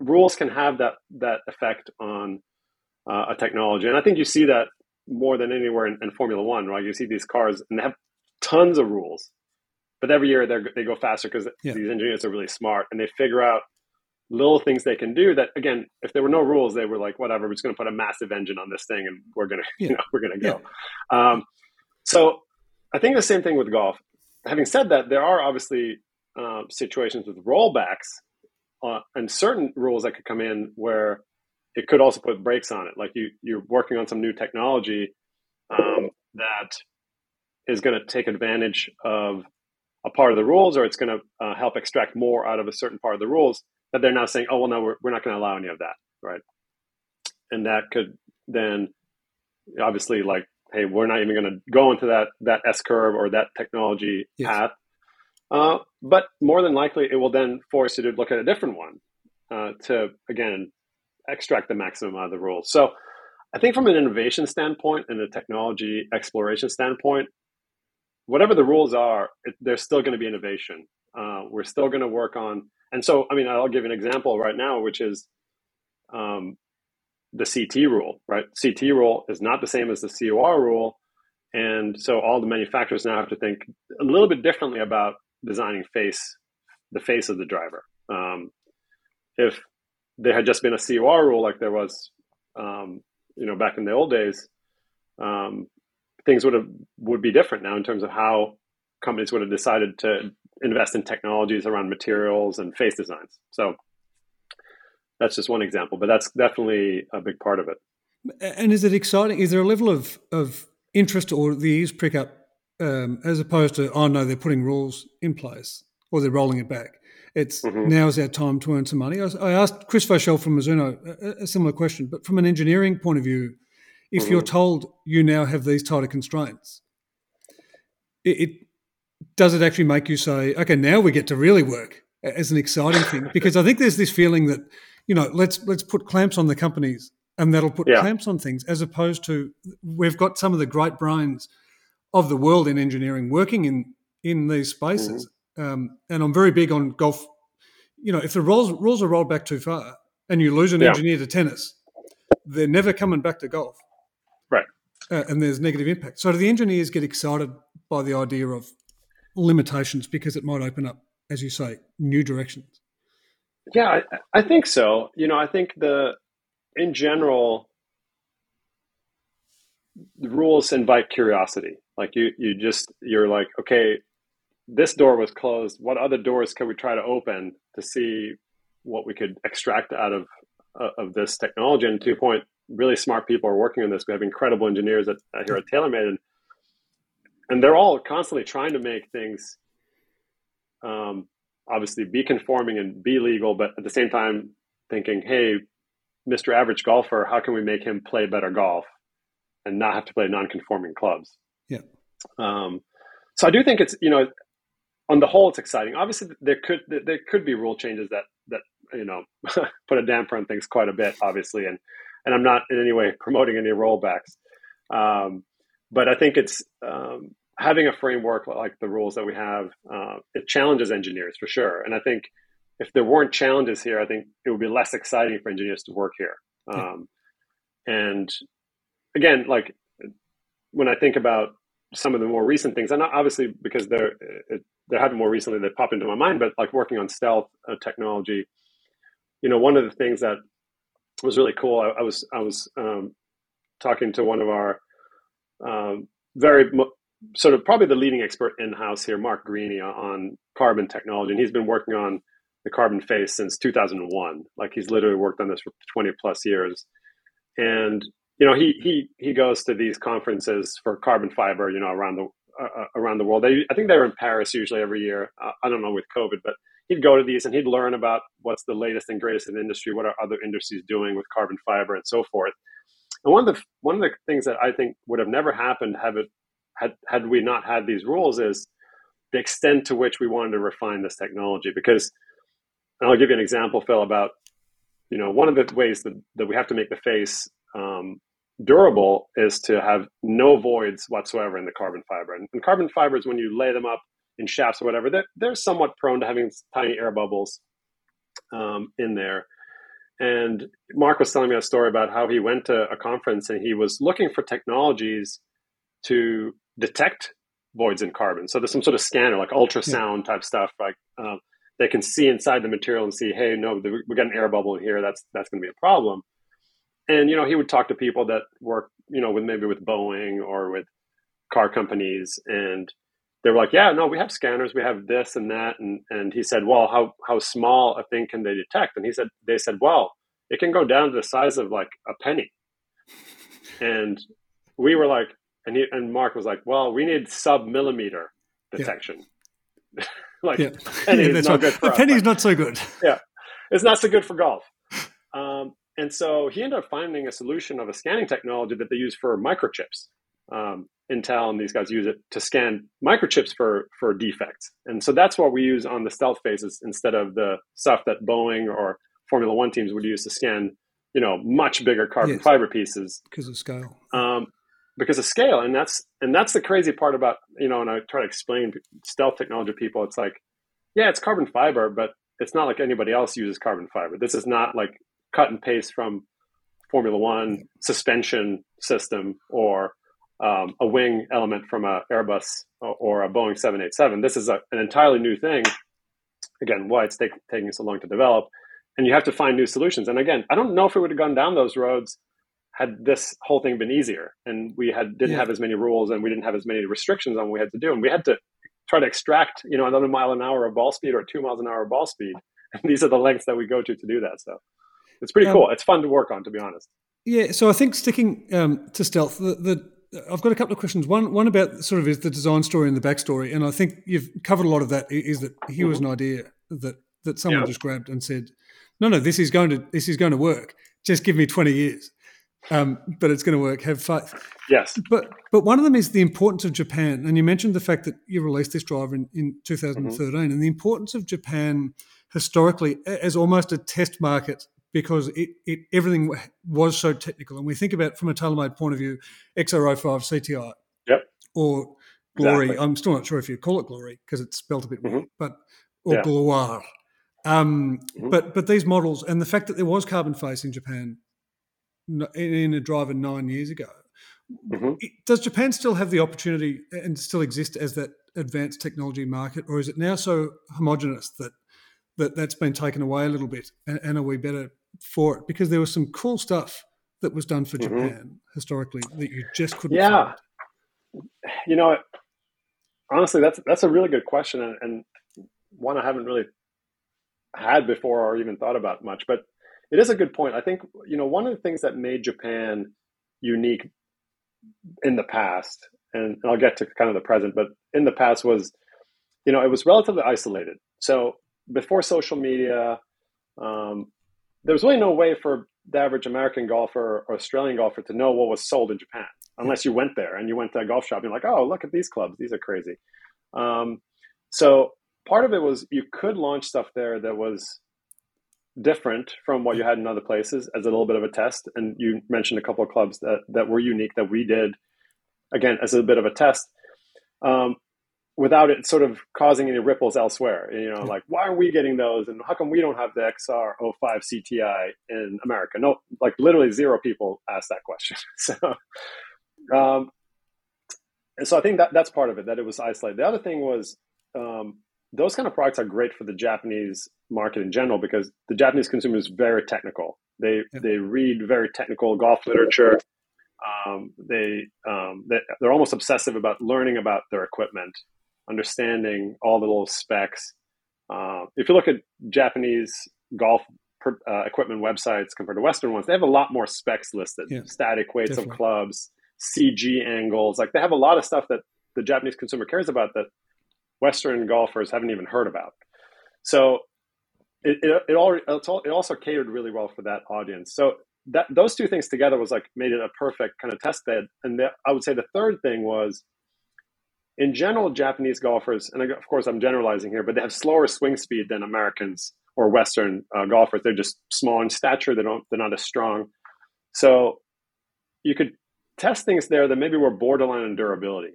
rules can have that that effect on uh, a technology, and I think you see that more than anywhere in, in, Formula One. Right, you see these cars and they have tons of rules, but every year they they go faster because yeah. these engineers are really smart and they figure out little things they can do that again if there were no rules they were like whatever we're just going to put a massive engine on this thing and we're going to yeah. you know we're going to go yeah. um, so i think the same thing with golf having said that, there are obviously um, situations with rollbacks uh, and certain rules that could come in where it could also put brakes on it. Like you, you're working on some new technology um, that is going to take advantage of a part of the rules, or it's going to uh, help extract more out of a certain part of the rules. That they're now saying, "Oh, well, no, we're, we're not going to allow any of that," right? And that could then obviously like hey, we're not even going to go into that that S curve or that technology yes. path. Uh, but more than likely, it will then force you to look at a different one uh, to again extract the maximum out of the rules. So, I think from an innovation standpoint and a technology exploration standpoint, whatever the rules are, it, there's still going to be innovation. Uh, we're still going to work on, and so I mean, I'll give an example right now, which is um, the CT rule. Right, CT rule is not the same as the COR rule, and so all the manufacturers now have to think a little bit differently about designing face the face of the driver. Um, if there had just been a COR rule like there was, um, you know, back in the old days, um, things would have would be different now in terms of how companies would have decided to invest in technologies around materials and face designs. So that's just one example, but that's definitely a big part of it. And is it exciting? Is there a level of of interest or the ears prick up um, as opposed to oh no, they're putting rules in place or they're rolling it back? It's mm-hmm. now is our time to earn some money. I, I asked Chris Voshall from Mizuno a, a, similar question, but from an engineering point of view, if mm-hmm. you're told you now have these tighter constraints, it, it, does it actually make you say, okay, now we get to really work as an exciting thing? Because I think there's this feeling that you know let's let's put clamps on the companies and that'll put yeah. clamps on things, as opposed to we've got some of the great brains of the world in engineering working in in these spaces. Mm-hmm. Um, and I'm very big on golf. You know, if the rules rules are rolled back too far and you lose an yeah. engineer to tennis, they're never coming back to golf. Uh, and there's negative impact. So do the engineers get excited by the idea of limitations because it might open up, as you say, new directions? Yeah, I, I think so. You know, I think the in general, the rules invite curiosity. Like you, you just you're like, okay, this door was closed. What other doors can we try to open to see what we could extract out of uh, of this technology? And to your point, really smart people are working on this. We have incredible engineers at, uh, here at TaylorMade, and, and they're all constantly trying to make things um, obviously be conforming and be legal, but at the same time thinking, hey, Mr. Average Golfer, how can we make him play better golf and not have to play non-conforming clubs? Yeah. Um, so I do think it's you know on the whole, it's exciting. Obviously, there could there could be rule changes that that you know put a damper on things quite a bit. Obviously, and and I'm not in any way promoting any rollbacks, um, but I think it's um, having a framework like the rules that we have. Uh, it challenges engineers for sure, and I think if there weren't challenges here, I think it would be less exciting for engineers to work here. Um, and again, like when I think about some of the more recent things, and obviously because they're it, there have been more recently that pop into my mind, but like working on stealth uh, technology, you know, one of the things that was really cool. I, I was I was um, talking to one of our um, very mo- sort of probably the leading expert in house here, Mark Greaney, on carbon technology, and he's been working on the carbon face since 2001. Like he's literally worked on this for 20 plus years, and you know he he he goes to these conferences for carbon fiber, you know, around the uh, uh, around the world. They, I think they were in Paris usually every year. Uh, I don't know with COVID, but he'd go to these and he'd learn about what's the latest and greatest in the industry, what are other industries doing with carbon fiber and so forth. And one of the one of the things that I think would have never happened have it had had we not had these rules is the extent to which we wanted to refine this technology. Because I'll give you an example, Phil, about you know one of the ways that, that we have to make the face um, durable is to have no voids whatsoever in the carbon fiber. And, and, carbon fibers, when you lay them up in shafts or whatever, they're, they're somewhat prone to having tiny air bubbles um, in there. And Mark was telling me a story about how he went to a conference and he was looking for technologies to detect voids in carbon. So there's some sort of scanner, like ultrasound type stuff, like um, they can see inside the material and see, hey, no, we got an air bubble in here. That's that's going to be a problem and you know he would talk to people that work you know with maybe with boeing or with car companies and they were like yeah no we have scanners we have this and that. And and he said well how how small a thing can they detect? And he said they said well it can go down to the size of like a penny. And we were like and he and mark was like well we need sub millimeter detection. Yeah. like yeah. penny yeah, is not good for the us, penny's not so good. Yeah. It's not so good for golf. Um, and so he ended up finding a solution of a scanning technology that they use for microchips. Um, Intel and these guys use it to scan microchips for for defects. And so that's what we use on the stealth phases instead of the stuff that Boeing or Formula One teams would use to scan, you know, much bigger carbon yes. fiber pieces because of scale. Um, because of scale, and that's and that's the crazy part about you know. And I try to explain stealth technology to people. It's like yeah, it's carbon fiber, but it's not like anybody else uses carbon fiber. This is not like cut and paste from Formula One suspension system or um, a wing element from a Airbus or a Boeing 787. This is a, an entirely new thing. Again, why it's take, taking so long to develop, and you have to find new solutions. And again, I don't know if we would have gone down those roads had this whole thing been easier, and we had didn't yeah. have as many rules and we didn't have as many restrictions on what we had to do, and we had to try to extract you know another mile an hour of ball speed or two miles an hour of ball speed. And these are the lengths that we go to to do that. So it's pretty um, cool. It's fun to work on, to be honest. Yeah. So I think sticking um, to stealth, the, the I've got a couple of questions. One, one about sort of is the design story and the backstory, and I think you've covered a lot of that. Is that here was an idea that that someone yeah. just grabbed and said, "No, no, this is going to this is going to work. Just give me twenty years, um, but it's going to work. Have faith." Yes. But but one of them is the importance of Japan, and you mentioned the fact that you released this driver in, in 2013, mm-hmm. and the importance of Japan historically as almost a test market because it, it everything was so technical. And we think about from a TaylorMade point of view, XR05 CTI. Yep. Or Glory. Exactly. I'm still not sure if you call it Glory because it's spelled a bit mm-hmm. weird, but or yeah. Gloire. Um, mm-hmm. But but these models and the fact that there was carbon face in Japan in a driver nine years ago. Mm-hmm. Does Japan still have the opportunity and still exist as that advanced technology market, or is it now so homogenous that that that's been taken away a little bit? And, and are we better for it because there was some cool stuff that was done for mm-hmm. Japan historically that you just couldn't. Yeah, find. you know, honestly, that's that's a really good question and, and one I haven't really had before or even thought about much. But it is a good point. I think you know one of the things that made Japan unique in the past, and I'll get to kind of the present, but in the past was, you know, it was relatively isolated. So before social media, um, there was really no way for the average American golfer or Australian golfer to know what was sold in Japan unless you went there and you went to a golf shop and you're like, oh, look at these clubs. These are crazy. Um, so part of it was you could launch stuff there that was different from what you had in other places as a little bit of a test. And you mentioned a couple of clubs that, that were unique that we did, again, as a bit of a test. Um, without it sort of causing any ripples elsewhere. You know, like why are we getting those, and how come we don't have the XR05 CTI in America? No, like literally zero people asked that question. so, um, and so I think that that's part of it that it was isolated. The other thing was um, those kind of products are great for the Japanese market in general because the Japanese consumer is very technical. They yeah. they read very technical golf literature. Um, they, um, they they're almost obsessive about learning about their equipment understanding all the little specs. Uh, if you look at Japanese golf per, uh, equipment websites compared to Western ones, they have a lot more specs listed: yeah, static weights definitely. of clubs, CG angles. Like they have a lot of stuff that the Japanese consumer cares about that Western golfers haven't even heard about. So it it, it, all, it also catered really well for that audience. So that those two things together was like made it a perfect kind of test bed. And the, I would say the third thing was in general, Japanese golfers, and of course I'm generalizing here, but they have slower swing speed than Americans or Western uh, golfers. They're just small in stature. They don't. They're not as strong. So you could test things there that maybe were borderline in durability.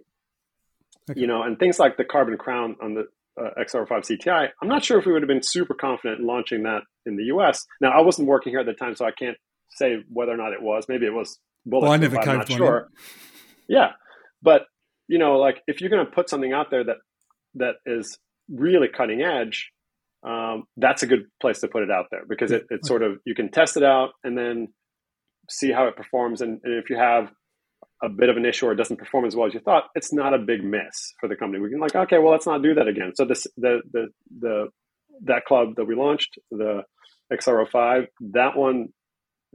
Okay. You know, and things like the carbon crown on the uh, XR5 CTI. I'm not sure if we would have been super confident in launching that in the U.S. Now, I wasn't working here at the time, so I can't say whether or not it was. Maybe it was bulletproof. Well, I never I'm not sure. Yeah, but you know, like if you're going to put something out there that that is really cutting edge, um, that's a good place to put it out there because it, it's sort of you can test it out and then see how it performs. And, and, if you have a bit of an issue or it doesn't perform as well as you thought, it's not a big miss for the company. We can like, okay, well, let's not do that again. So this the the the that club that we launched, the XR05, that one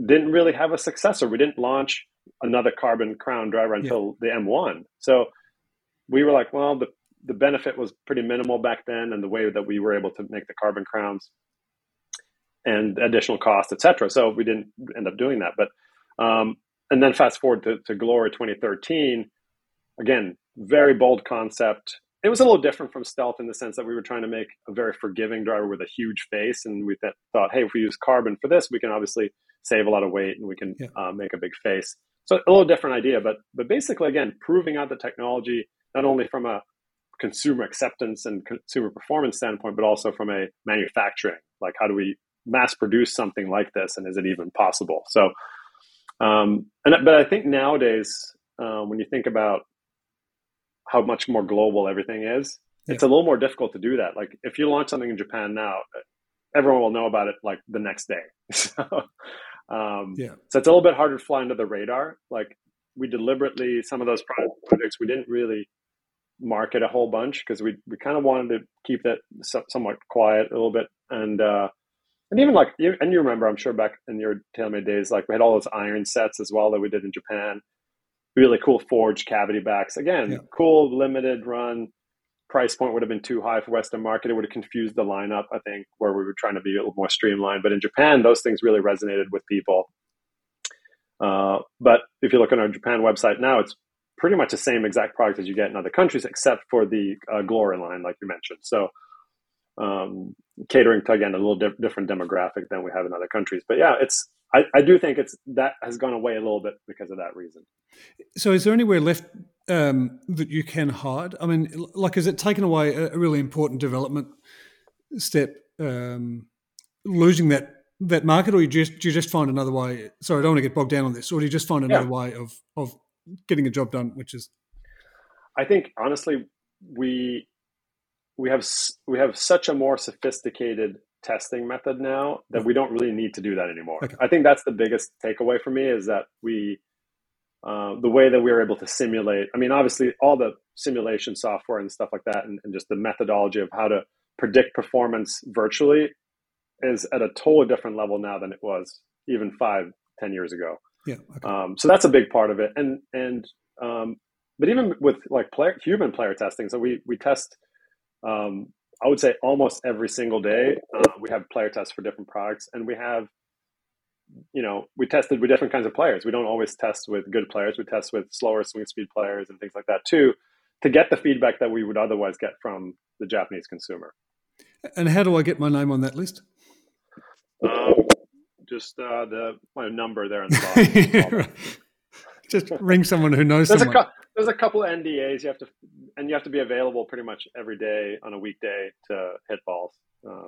didn't really have a successor. We didn't launch another carbon crown driver until yeah. the M1. So we were like, well, the, the benefit was pretty minimal back then, and the way that we were able to make the carbon crowns and additional cost, et cetera. So we didn't end up doing that. But um, and then fast forward to, to Glory 2013, again, very bold concept. It was a little different from Stealth in the sense that we were trying to make a very forgiving driver with a huge face, and we th- thought, hey, if we use carbon for this, we can obviously save a lot of weight and we can yeah. uh, make a big face. So a little different idea, but but basically, again, proving out the technology not only from a consumer acceptance and consumer performance standpoint, but also from a manufacturing. Like, how do we mass produce something like this, and is it even possible? So, um, and but I think nowadays, um, when you think about how much more global everything is, yeah. it's a little more difficult to do that. Like, if you launch something in Japan now, everyone will know about it like the next day. so, um, yeah. so it's a little bit harder to fly under the radar. Like, we deliberately some of those projects we didn't really market a whole bunch because we we kind of wanted to keep that so, somewhat quiet a little bit. And uh and even like you and you remember i'm sure back in your TaylorMade days like we had all those iron sets as well that we did in japan. Really cool forged cavity backs. Again yeah. cool limited run. Price point would have been too high for western market. It would have confused the lineup i think where we were trying to be a little more streamlined. But in japan those things really resonated with people. Uh, but if you look on our Japan website now, it's pretty much the same exact product as you get in other countries, except for the uh, Glory line, like you mentioned. So, um, catering to again a little di- different demographic than we have in other countries. But yeah, it's I, I, do think it's that has gone away a little bit because of that reason. So, is there anywhere left um, that you can hide? I mean, like, is it taken away a, really important development step? Um, losing that that market, or you just you just find another way? Sorry, I don't want to get bogged down on this, or do you just find another yeah. way of of getting a job done, which is. I think honestly, we we have we have such a more sophisticated testing method now that we don't really need to do that anymore. Okay. I think that's the biggest takeaway for me is that we uh, the way that we are able to simulate. I mean, obviously, all the simulation software and stuff like that, and, and just the methodology of how to predict performance virtually is at a totally different level now than it was even five, ten years ago. Yeah. Okay. Um, so that's a big part of it. And and um, but even with like player, human player testing, so we we test. Um, I would say almost every single day uh, we have player tests for different products, and we have, you know, we tested with different kinds of players. We don't always test with good players. We test with slower swing speed players and things like that too, to get the feedback that we would otherwise get from the Japanese consumer. And how do I get my name on that list? Um, just uh, the my number there in the bottom. just ring someone who knows there's someone. A, there's a couple of NDAs you have to, and you have to be available pretty much every day on a weekday to hit balls. Um,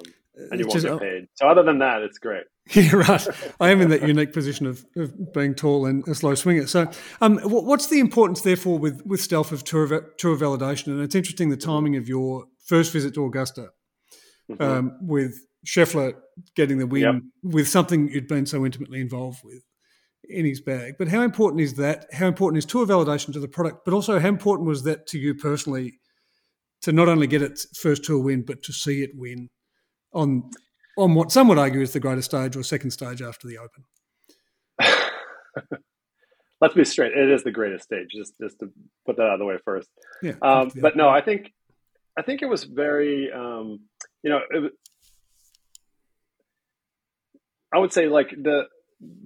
and you won't just, get paid. So other than that, it's great. Yeah, right. I am in that unique position of, of being tall and a slow swinger. So, um, what's the importance, therefore, with with stealth of tour, tour validation? And it's interesting the timing of your first visit to Augusta, mm-hmm. um, with Scheffler getting the win yep. with something you'd been so intimately involved with in his bag. But how important is that? How important is tour validation to the product? But also, how important was that to you personally to not only get its first tour win, but to see it win on on what some would argue is the greatest stage or second stage after the Open? Let's be straight. It is the greatest stage. Just just to put that out of the way first. Yeah. Um, but no, I think I think it was very. Um, you know, it, I would say like the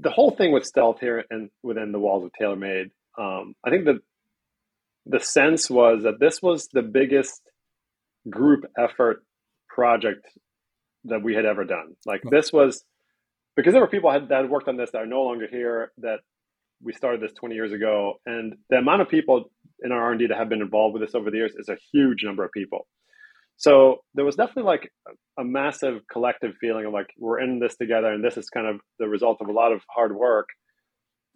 the whole thing with stealth here and within the walls of TaylorMade, um, I think the the sense was that this was the biggest group effort project that we had ever done. Like this was because there were people that had worked on this that are no longer here. That we started this 20 years ago, and the amount of people in our R&D that have been involved with this over the years is a huge number of people. So there was definitely like a massive collective feeling of like we're in this together, and this is kind of the result of a lot of hard work.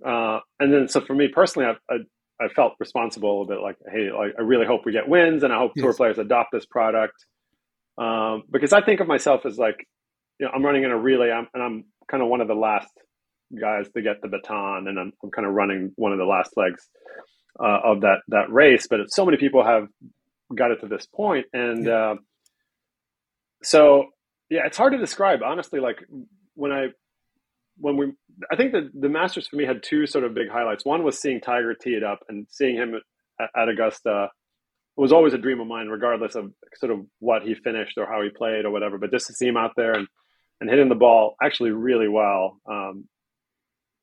Uh, and then, so for me personally, I, I, I felt responsible a little bit like, hey, like I really hope we get wins, and I hope yes. tour players adopt this product um, because I think of myself as like, you know, I'm running in a relay, I'm, and I'm kind of one of the last guys to get the baton, and I'm, I'm kind of running one of the last legs uh, of that that race. But so many people have got it to this point. And yeah. uh, so, yeah, it's hard to describe honestly. Like when I when we, I think that the Masters for me had two sort of big highlights. One was seeing Tiger tee it up and seeing him at, at Augusta was always a dream of mine, regardless of sort of what he finished or how he played or whatever. But just to see him out there and, and hitting the ball actually really well um,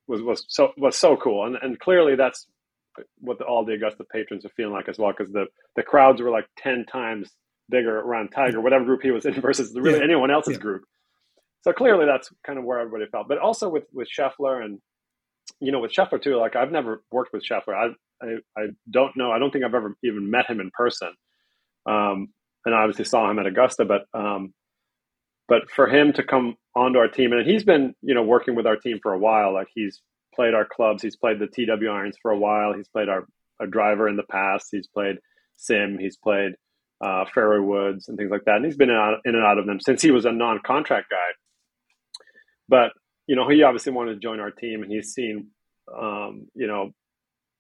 was was so was so cool. And and clearly that's what the, all the Augusta patrons are feeling like as well, because the the crowds were like ten times bigger around Tiger, whatever group he was in, versus really yeah. anyone else's yeah. group. So clearly, that's kind of where everybody felt. But also with with Scheffler and you know with Scheffler too. Like I've never worked with Scheffler. I I, I don't know. I don't think I've ever even met him in person. um, and I obviously saw him at Augusta. But um, but for him to come onto our team, and he's been you know working with our team for a while. Like he's played our clubs, he's played the TW irons for a while. He's played our, our driver in the past. He's played SIM. He's played uh, fairway woods and things like that. And he's been in, out, in and out of them since he was a non-contract guy. But you know, he obviously wanted to join our team, and he's seen, um, you know,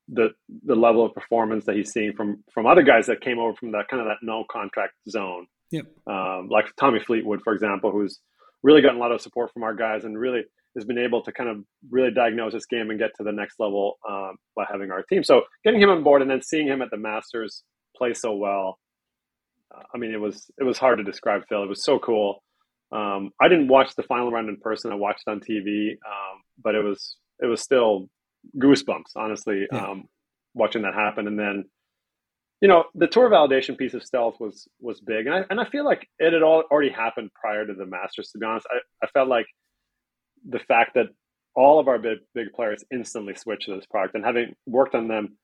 the the level of performance that he's seeing from from other guys that came over from that kind of that no contract zone. Yep. Um, like Tommy Fleetwood, for example, who's really gotten a lot of support from our guys and really has been able to kind of really diagnose this game and get to the next level um, by having our team. So getting him on board and then seeing him at the Masters play so well, uh, I mean, it was it was hard to describe. Phil, it was so cool. Um, I didn't watch the final round in person. I watched on TV, um, but it was it was still goosebumps, honestly, yeah. Um, watching that happen. And then, you know, the tour validation piece of stealth was was big, and I and I feel like it had all already happened prior to the Masters. To be honest, I, I felt like the fact that all of our big big players instantly switched to this product, and having worked on them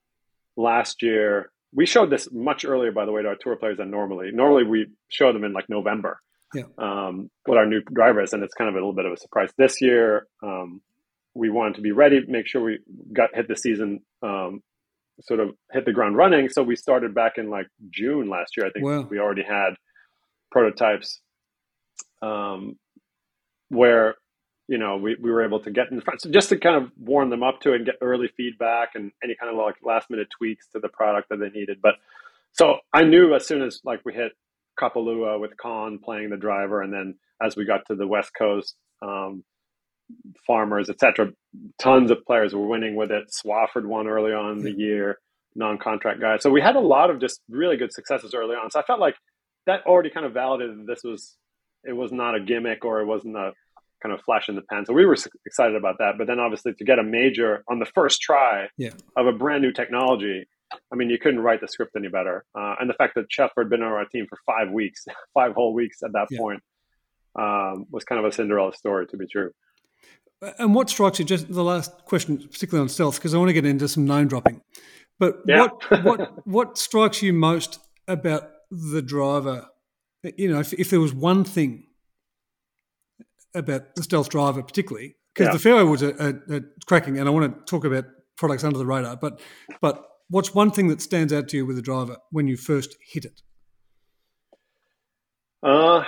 last year, we showed this much earlier, by the way, to our tour players than normally. Normally, we show them in like November yeah. um, what our new driver is, and it's kind of a little bit of a surprise. This year, um, we wanted to be ready, make sure we got hit the season, um, sort of hit the ground running. So we started back in like June last year. I think wow. we already had prototypes um, where you know we, we were able to get in front, so just to kind of warm them up to it and get early feedback and any kind of like last minute tweaks to the product that they needed. But so I knew as soon as like we hit Kapalua with Con playing the driver, and then as we got to the West Coast, um, farmers, etc. Tons of players were winning with it. Swafford won early on in the year, non-contract guys. So we had a lot of just really good successes early on. So I felt like that already kind of validated that this was it was not a gimmick or it wasn't a kind of flash in the pan. So we were excited about that. But then obviously to get a major on the first try yeah. of a brand new technology, I mean, you couldn't write the script any better. Uh, and the fact that Scheffler had been on our team for five weeks, five whole weeks at that yeah. point, um, was kind of a Cinderella story to be true. And what strikes you? Just the last question, particularly on stealth, because I want to get into some name dropping. But yeah. what what what strikes you most about the driver? You know, if, if there was one thing about the stealth driver, particularly because yeah. the fairway was a, a, a cracking, and I want to talk about products under the radar. But but what's one thing that stands out to you with the driver when you first hit it? Uh,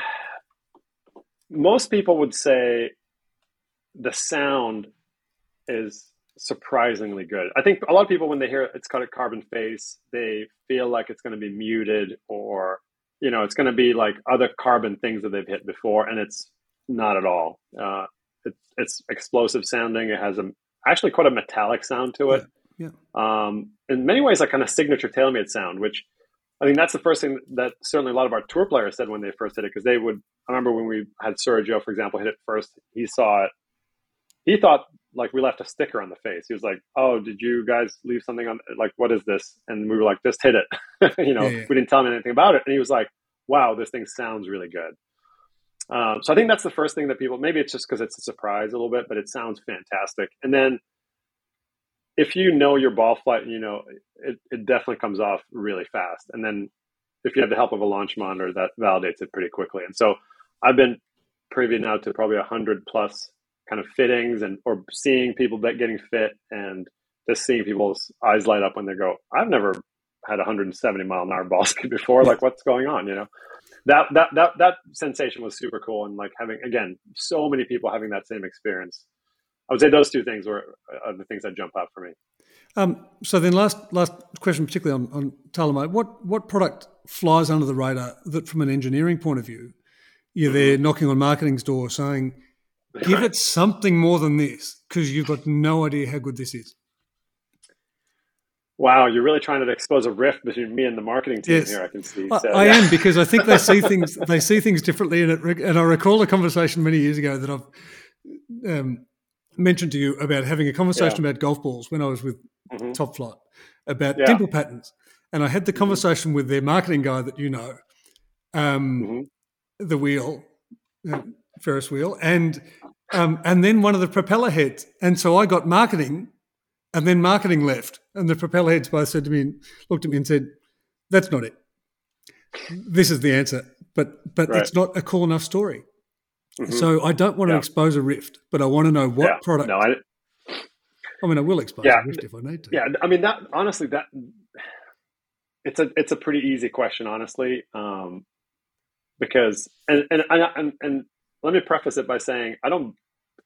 most people would say the sound is surprisingly good. I think a lot of people when they hear it's got a carbon face, they feel like it's going to be muted or you know it's going to be like other carbon things that they've hit before, and it's not at all. Uh, it, it's explosive sounding. It has a actually quite a metallic sound to it. Yeah. yeah. Um, in many ways, like kind of signature TaylorMade sound, which I think that's the first thing that certainly a lot of our tour players said when they first hit it because they would. I remember when we had Sergio, for example, hit it first. He saw it he thought like we left a sticker on the face. He was like, "Oh, did you guys leave something on? Like, what is this?" And we were like, "Just hit it." you know, yeah, yeah. we didn't tell him anything about it, and he was like, "Wow, this thing sounds really good." Um, so I think that's the first thing that people. Maybe it's just because it's a surprise a little bit, but it sounds fantastic. And then if you know your ball flight, you know it, it definitely comes off really fast. And then if you have the help of a launch monitor, that validates it pretty quickly. And so I've been privy now to probably a hundred plus kind of fittings and or seeing people getting fit and just seeing people's eyes light up when they go, I've never had 170 mile an hour ball speed before. Like, what's going on? You know, that that that that sensation was super cool, and like having again so many people having that same experience. I would say those two things were uh, the things that jump out for me. Um, so then, last last question, particularly on, on TaylorMade, what what product flies under the radar that, from an engineering point of view, you're there mm-hmm. knocking on marketing's door saying, Give it something more than this because you've got no idea how good this is. Wow, you're really trying to expose a rift between me and the marketing team yes. here. I can see. So, I, yeah. am because I think they see things. They see things differently. And, it, and I recall a conversation many years ago that I've um, mentioned to you about having a conversation yeah. about golf balls when I was with mm-hmm. Top-Flite about yeah. dimple patterns, and I had the mm-hmm. conversation mm-hmm. with their marketing guy that you know, um, mm-hmm. the wheel, uh, Ferris wheel, and um, and then one of the propeller heads. And so I got marketing, and then marketing left, and the propeller heads both said to me, looked at me and said, "That's not it." this is the answer, but but right. it's not a cool enough story. Mm-hmm. So I don't want yeah. to expose a rift, but I want to know what yeah. product. No, I, I mean, I will expose yeah. a rift if I need to. Yeah, I mean that honestly, that it's a it's a pretty easy question, honestly, um, because and, and and and let me preface it by saying I don't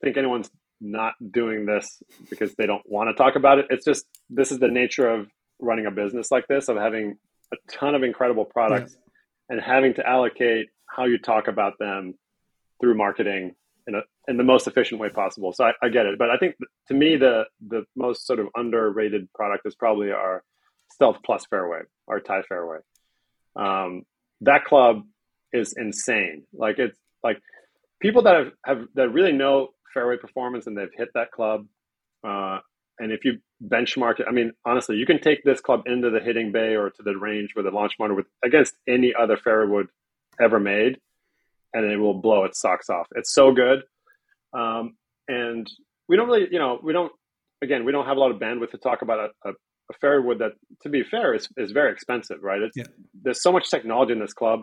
think anyone's not doing this because they don't want to talk about it. It's just this is the nature of running a business like this of having a ton of incredible products yeah. and having to allocate how you talk about them through marketing in a in the most efficient way possible. So I, I get it, but I think to me the the most sort of underrated product is probably our Stealth Plus fairway, our Ti fairway. Um, that club is insane. Like it's like people that have, have that really know fairway performance and they've hit that club. Uh, and if you benchmark it, I mean, honestly, you can take this club into the hitting bay or to the range with a launch monitor with against any other fairway wood ever made, and it will blow its socks off. It's so good. Um, and we don't really, you know, we don't, again, we don't have a lot of bandwidth to talk about a, a, a fairway wood that, to be fair, is, is very expensive, right? Yeah. There's so much technology in this club.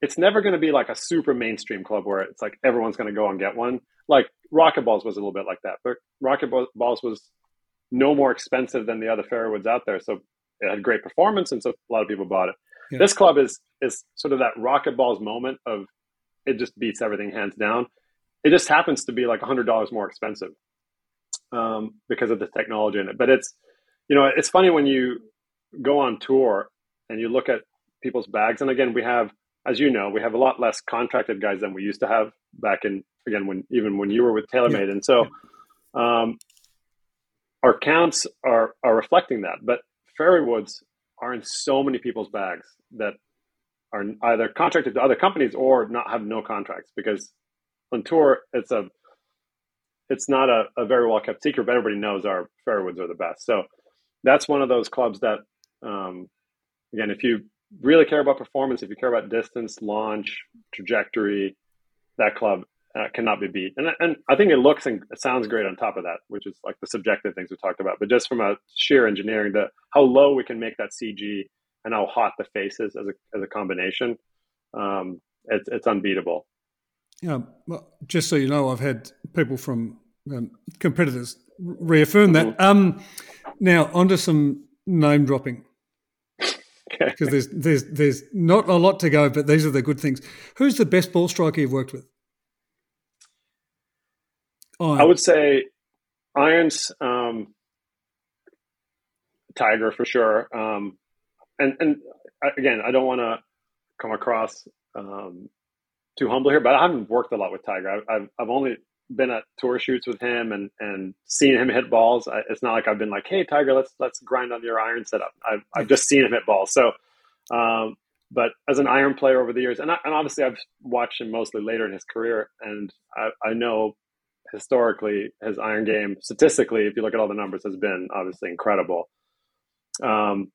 It's never going to be like a super mainstream club where it's like everyone's going to go and get one. Like RocketBallz was a little bit like that, but Rocket Balls was no more expensive than the other fairway woods out there. So it had great performance, and so a lot of people bought it. Yeah. This club is is sort of that RocketBallz moment of it just beats everything hands down. It just happens to be like hundred dollars more expensive um, because of the technology in it. But it's you know it's funny when you go on tour and you look at people's bags. And again, we have, as you know, we have a lot less contracted guys than we used to have back in again when even when you were with TaylorMade. Yeah. And so um, our counts are are reflecting that. But fairway woods are in so many people's bags that are either contracted to other companies or not have no contracts because on tour it's a it's not a, a very well kept secret, but everybody knows our fairwoods are the best. So that's one of those clubs that um, again, if you really care about performance, if you care about distance, launch, trajectory, that club uh, cannot be beat. And, and I think it looks and sounds great on top of that, which is like the subjective things we talked about. But just from a sheer engineering, the how low we can make that CG and how hot the face is as a, as a combination, um, it's, it's unbeatable. Yeah, well, just so you know, I've had people from um, competitors reaffirm that. Mm-hmm. Um, now, onto some name dropping because there's there's there's not a lot to go, but these are the good things. Who's the best ball striker you've worked with? I would say irons, um, Tiger for sure. Um, and and again, I don't want to come across um, too humble here, but I haven't worked a lot with Tiger. I've I've only been at tour shoots with him and and seen him hit balls. I, it's not like I've been like, hey Tiger, let's let's grind on your iron setup. I've I've just seen him hit balls. So, um, but as an iron player over the years, and I, and obviously I've watched him mostly later in his career, and I, I know historically his iron game statistically, if you look at all the numbers, has been obviously incredible. Um,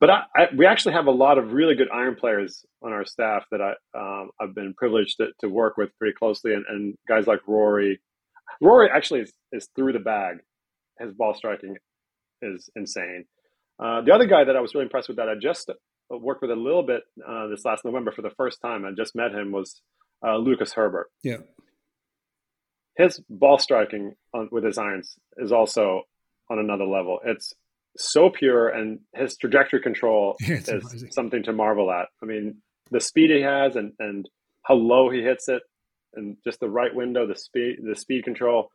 but I, I, we actually have a lot of really good iron players on our staff that I, um, I've been privileged to, to, work with pretty closely, and, and, guys like Rory. Rory actually is, is, through the bag. His ball striking is insane. Uh, the other guy that I was really impressed with that I just worked with a little bit uh, this last November for the first time. I just met him was uh, Lucas Herbert. Yeah, his ball striking on, with his irons is also on another level. It's so pure, and his trajectory control yeah, is amazing. something to marvel at. I mean, the speed he has, and and how low he hits it, and just the right window, the speed, the speed control.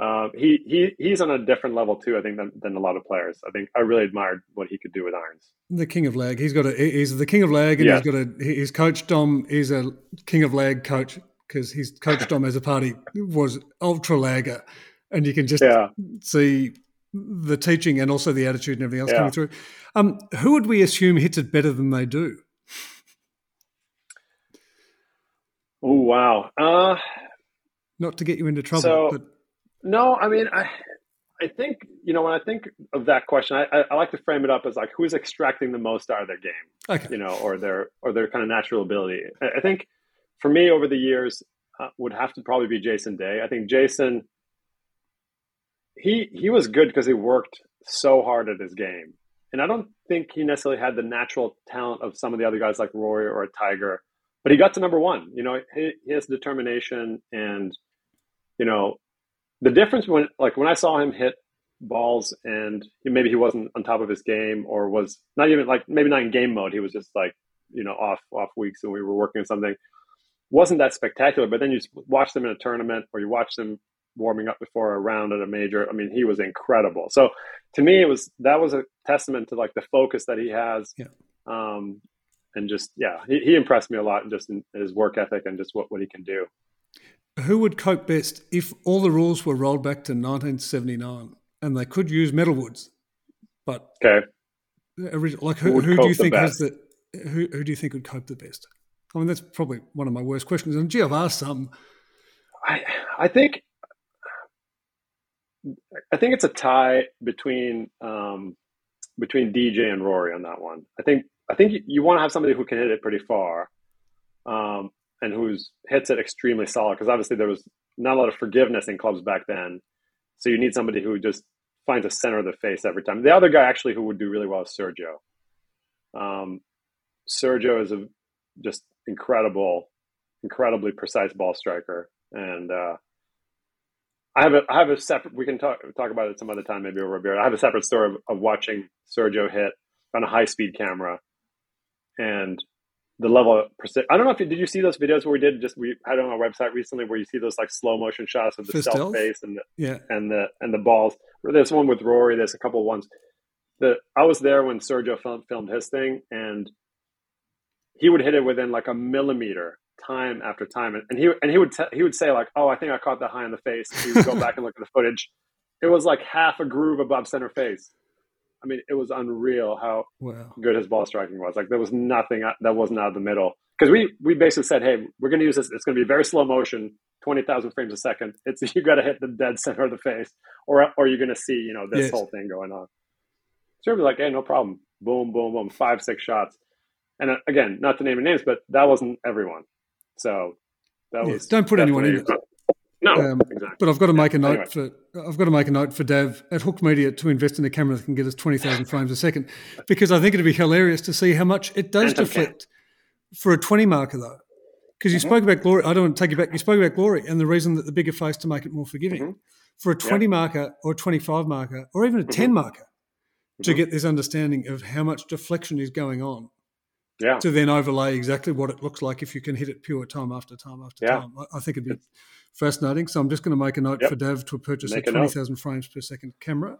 Uh, he he he's on a different level too. I think than, than a lot of players. I think I really admired what he could do with irons. The king of lag. He's got a he's the king of lag, and yeah. he's got a he's coach Dom. He's a king of lag coach because his coach Dom Azzopardi was ultra lagger, and you can just yeah. see the teaching and also the attitude and everything else yeah. coming through. Um, who would we assume hits it better than they do? Oh wow! Uh, Not to get you into trouble, so, but no, I mean, I, I think you know when I think of that question, I, I, like to frame it up as like who's extracting the most out of their game, okay. you know, or their or their kind of natural ability. I think for me over the years uh, would have to probably be Jason Day. I think Jason he he was good because he worked so hard at his game and I don't think he necessarily had the natural talent of some of the other guys like Rory or Tiger, but he got to number one. You know, he, has determination and you know the difference when like when I saw him hit balls and maybe he wasn't on top of his game or was not even like maybe not in game mode. He was just like you know off off weeks and we were working on something. Wasn't that spectacular, but then you watch them in a tournament or you watch them warming up before a round at a major. I mean, he was incredible. So to me, it was that was a testament to like the focus that he has. Yeah. Um, and just yeah, he, he impressed me a lot just in his work ethic and just what, what he can do. Who would cope best if all the rules were rolled back to 1979 and they could use metalwoods, but okay, original, like who, who do you think has the who, who do you think would cope the best? I mean, that's probably one of my worst questions. And gee, I've asked some. I I think I think it's a tie between um, between DJ and Rory on that one. I think I think you, want to have somebody who can hit it pretty far, um, and who's hits it extremely solid. Because obviously there was not a lot of forgiveness in clubs back then, so you need somebody who just finds a center of the face every time. The other guy actually who would do really well is Sergio. Um, Sergio is a just incredible, incredibly precise ball striker, and uh, I have a I have a separate. We can talk talk about it some other time, maybe over a beer. I have a separate story of, of watching Sergio hit on a high speed camera, and the level of precision. I don't know if you did you see those videos where we did just we had on our website recently where you see those like slow motion shots of the stealth face and the yeah and the and the balls. There's one with Rory. There's a couple of ones. The I was there when Sergio filmed his thing, and he would hit it within like a millimeter time after time, and, and he and he would t- he would say like, "Oh, I think I caught that high in the face." He would go back and look at the footage. It was like half a groove above center face. I mean, it was unreal how wow. good his ball striking was. Like there was nothing uh, that wasn't out of the middle. Because we we basically said, "Hey, we're going to use this. It's going to be very slow motion, twenty thousand frames a second. It's you got to hit the dead center of the face, or or you're going to see you know this yes. whole thing going on." So we're like, "Hey, no problem. Boom, boom, boom. Five, six shots." And uh, again, not to name names, but that wasn't everyone. So that was don't put anyone in it. No, um, exactly. But I've got to make a note anyway. for I've got to make a note for Dav at Hook Media to invest in a camera that can get us twenty thousand frames a second, because I think it'd be hilarious to see how much it does deflect for a twenty marker though. Because you mm-hmm. spoke about glory, I don't want to take you back. You spoke about glory and the reason that the bigger face to make it more forgiving. Mm-hmm. For a twenty yep. marker or a twenty-five marker or even a mm-hmm. ten marker, to mm-hmm. get this understanding of how much deflection is going on yeah. to then overlay exactly what it looks like if you can hit it pure time after time after yeah. time. I, I, think it'd be fascinating. So I'm just going to make a note yep. for Dav to purchase make a 20,000 frames per second camera.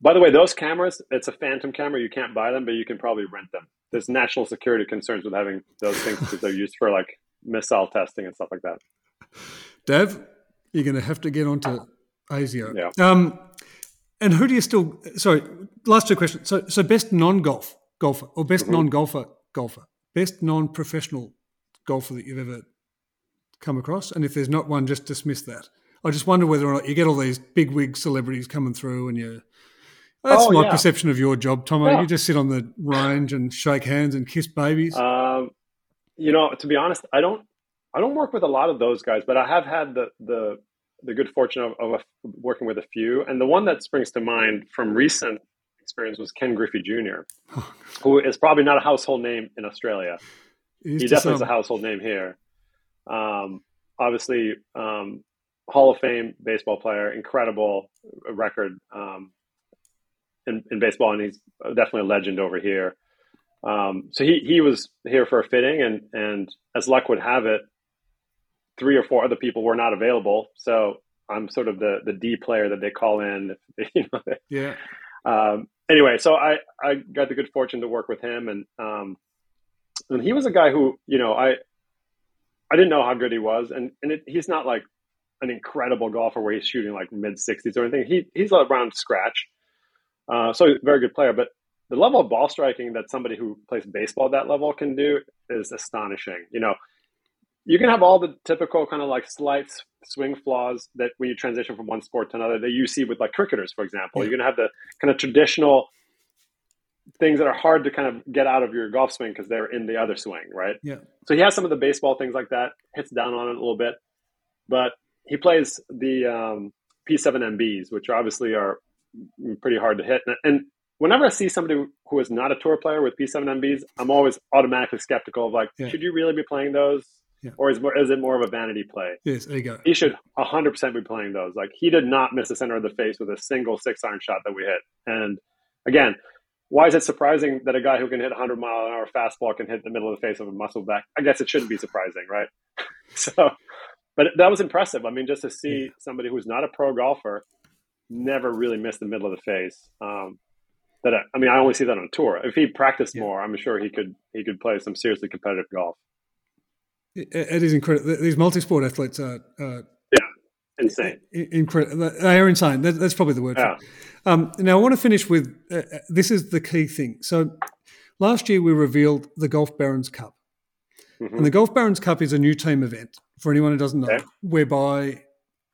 By the way, those cameras, it's a phantom camera. You can't buy them, but you can probably rent them. There's national security concerns with having those things because they're used for like missile testing and stuff like that. Dav, you're going to have to get onto ASIO. Yeah. Um, and who do you still? Sorry, last two questions. So, so best non-golf golfer or best mm-hmm. non-golfer golfer, best non-professional golfer that you've ever come across? And if there's not one, just dismiss that. I just wonder whether or not you get all these big wig celebrities coming through and you. That's oh, my yeah. perception of your job, Tomo. Yeah. You just sit on the range and shake hands and kiss babies. Um, you know, to be honest, I don't. I don't work with a lot of those guys, but I have had the the the good fortune of, of a, working with a few. And the one that springs to mind from recent experience was Ken Griffey Jr., who is probably not a household name in Australia. He definitely is a household name here. Um, obviously, um, Hall of Fame baseball player, incredible record um, in, in, baseball, and he's definitely a legend over here. Um, so he he was here for a fitting, and and as luck would have it, three or four other people were not available. So I'm sort of the the D player that they call in. You know, yeah. Um, anyway, so I, I got the good fortune to work with him, and um, and he was a guy who you know I I didn't know how good he was, and and it, he's not like an incredible golfer where he's shooting like mid sixties or anything. He he's around scratch, uh, so very good player. But the level of ball striking that somebody who plays baseball at that level can do is astonishing. You know, you can have all the typical kind of like slight swing flaws that when you transition from one sport to another that you see with like cricketers, for example. Yeah. You're going to have the kind of traditional things that are hard to kind of get out of your golf swing because they're in the other swing, right? Yeah. So he has some of the baseball things like that, hits down on it a little bit, but he plays the um, P7MBs, which obviously are pretty hard to hit. And, and whenever I see somebody who is not a tour player with P7MBs, I'm always automatically skeptical of like, yeah. should you really be playing those? Yeah. Or is, more, is it more of a vanity play? Yes, there you go. He should 100% be playing those. Like, he did not miss the center of the face with a single six iron shot that we hit. And again, why is it surprising that a guy who can hit 100 mile an hour fastball can hit the middle of the face of a muscle back? I guess it shouldn't be surprising, right? so, but that was impressive. I mean, just to see somebody who's not a pro golfer never really miss the middle of the face. Um, that I, I, mean, I only see that on tour. If he practiced yeah. more, I'm sure he could he could play some seriously competitive golf. It, it is incredible. These multi-sport athletes are. Uh, yeah, insane. Incredible. They are insane. That, that's probably the word. Yeah. Um, now I want to finish with uh, uh, this is the key thing. So last year we revealed the Golf Barons Cup, mm-hmm. and the Golf Barons Cup is a new team event for anyone who doesn't know, okay. whereby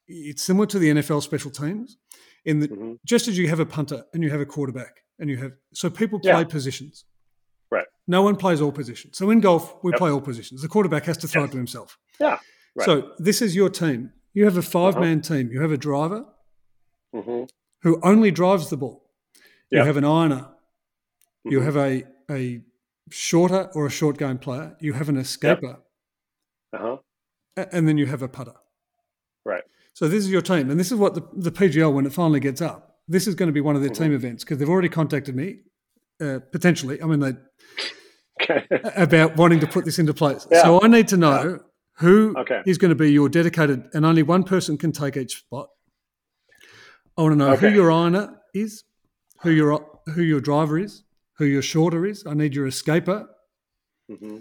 it's similar to the NFL special teams in the mm-hmm. just as you have a punter and you have a quarterback and you have so people play yeah. positions. No one plays all positions. So in golf, we yep. play all positions. The quarterback has to throw yes. it to himself. Yeah. Right. So this is your team. You have a five-man uh-huh. team. You have a driver mm-hmm. who only drives the ball. Yep. You have an ironer. Mm-hmm. You have a a shorter or a short game player. You have an escaper. Yep. Uh-huh. And then you have a putter. Right. So this is your team, and this is what the, the PGL when it finally gets up this is going to be one of their mm-hmm. team events because they've already contacted me, uh, potentially. I mean, they okay. about wanting to put this into place. Yeah. So I need to know who okay. is going to be your dedicated, and only one person can take each spot. I want to know okay. who your ironer is, who your who your driver is, who your shorter is. I need your escaper, mm-hmm.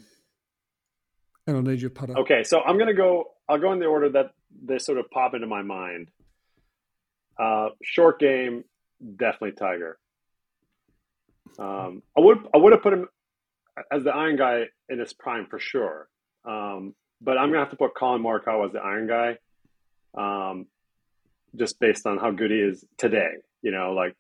and I need your putter. Okay, so I'm going to go. I'll go in the order that they sort of pop into my mind. Uh, short game, definitely Tiger. Um, I would I would have put him as the iron guy in his prime for sure. Um, but I'm gonna have to put Collin Morikawa as the iron guy, um, just based on how good he is today. You know, like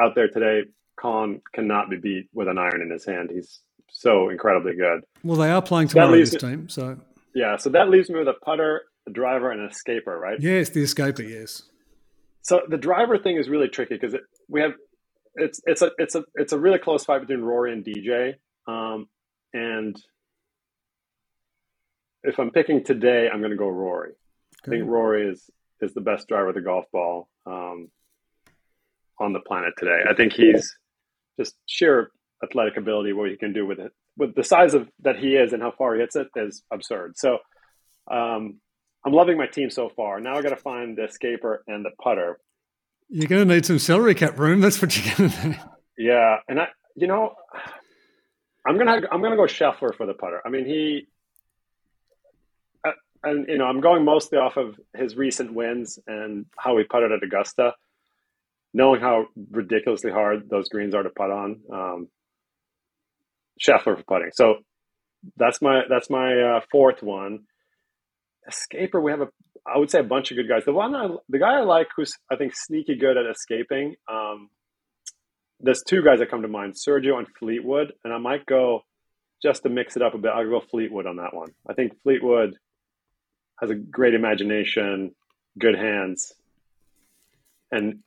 out there today, Collin cannot be beat with an iron in his hand. He's so incredibly good. Well, they are playing tomorrow this team, so yeah. So that leaves me with a putter, a driver, and an escaper, right? Yes, the escaper. Yes. So the driver thing is really tricky because we have it's it's a it's a it's a really close fight between Rory and DJ. Um, and if I'm picking today, I'm going to go Rory. I think Rory is is the best driver of the golf ball um, on the planet today. I think he's just sheer athletic ability, what he can do with it, with the size of that he is and how far he hits it is absurd. So um, I'm loving my team so far. Now I got to find the escaper and the putter. You're going to need some salary cap room. That's what you're going to need. Yeah, and I, you know, I'm gonna I'm gonna go Scheffler for the putter. I mean, he, uh, and you know, I'm going mostly off of his recent wins and how he putted at Augusta, knowing how ridiculously hard those greens are to putt on. Um, Scheffler for putting. So that's my that's my uh, fourth one escaper, we have a I would say a bunch of good guys. The one I, the guy I like who's I think sneaky good at escaping. Um, there's two guys that come to mind, Sergio and Fleetwood, and I might go just to mix it up a bit. I'll go Fleetwood on that one. I think Fleetwood has a great imagination, good hands, and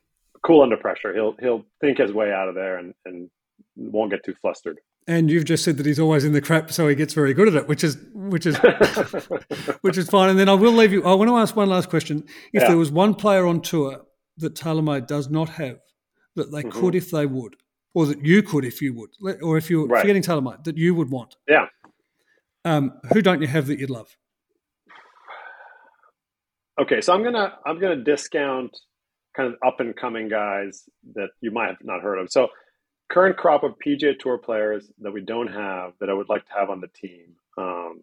cool under pressure. He'll he'll think his way out of there and, and won't get too flustered. And you've just said that he's always in the crap, so he gets very good at it, which is which is which is fine. And then I will leave you. I want to ask one last question. If yeah. there was one player on tour that TaylorMade does not have, that they mm-hmm. could if they would, or that you could if you would, or if you're right. forgetting TaylorMade, that you would want. Yeah. Um, who don't you have that you'd love? Okay, so I'm gonna I'm gonna discount kind of up and coming guys that you might have not heard of. So current crop of PGA Tour players that we don't have that I would like to have on the team. Um,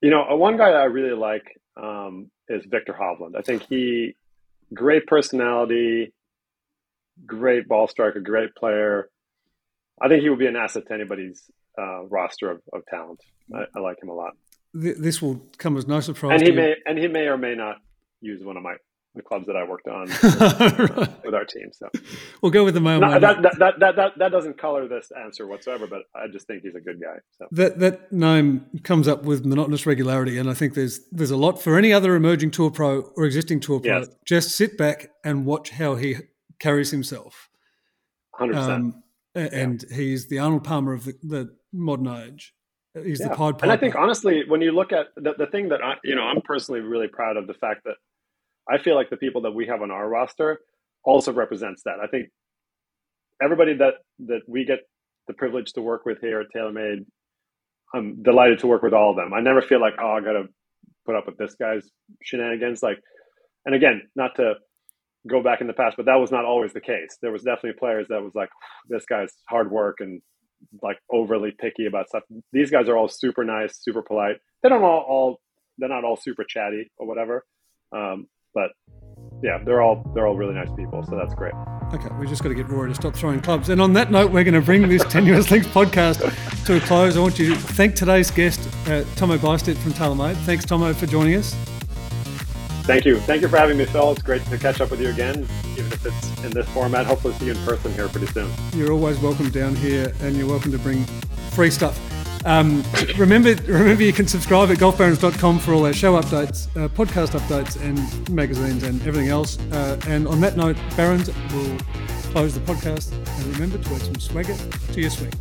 you know, one guy that I really like um, is Viktor Hovland. I think he great personality, great ball striker, great player. I think he would be an asset to anybody's uh, roster of, of talent. I, I, like him a lot. This will come as no surprise. And he may and he may or may not use one of my the clubs that I worked on right. with our team. So we'll go with the moment. No, that, that, that, that, that, doesn't color this answer whatsoever, but I just think he's a good guy. So. That that name comes up with monotonous regularity, and I think there's there's a lot for any other emerging tour pro or existing tour pro. Yes. Just sit back and watch how he carries himself. Hundred um, percent. And yeah. he's the Arnold Palmer of the, the modern age. He's yeah. the Pod Piper. And I think honestly, when you look at the, the thing that I, you know, I'm personally really proud of the fact that I feel like the people that we have on our roster also represents that. I think everybody that that we get the privilege to work with here at TaylorMade, I'm delighted to work with all of them. I never feel like, oh, I got to put up with this guy's shenanigans. Like, and again, not to go back in the past, but that was not always the case. There was definitely players that was like, this guy's hard work and like overly picky about stuff. These guys are all super nice, super polite. They don't all, all they're not all super chatty or whatever. Um, but yeah, they're all they're all really nice people, so that's great. Okay, we just got to get Rory to stop throwing clubs. And on that note, we're going to bring this Tenuous Links podcast to a close. I want you to thank today's guest, uh, Tomo Bystedt from TaylorMade. Thanks, Tomo, for joining us. Thank you. Thank you for having me, Phil. It's great to catch up with you again, even if it's in this format. Hopefully, see you in person here pretty soon. You're always welcome down here, and you're welcome to bring free stuff. Um, remember, remember, you can subscribe at golfbarons.com for all our show updates, uh, podcast updates, and magazines and everything else. Uh, and on that note, Barons will close the podcast. And remember to add some swagger to your swing.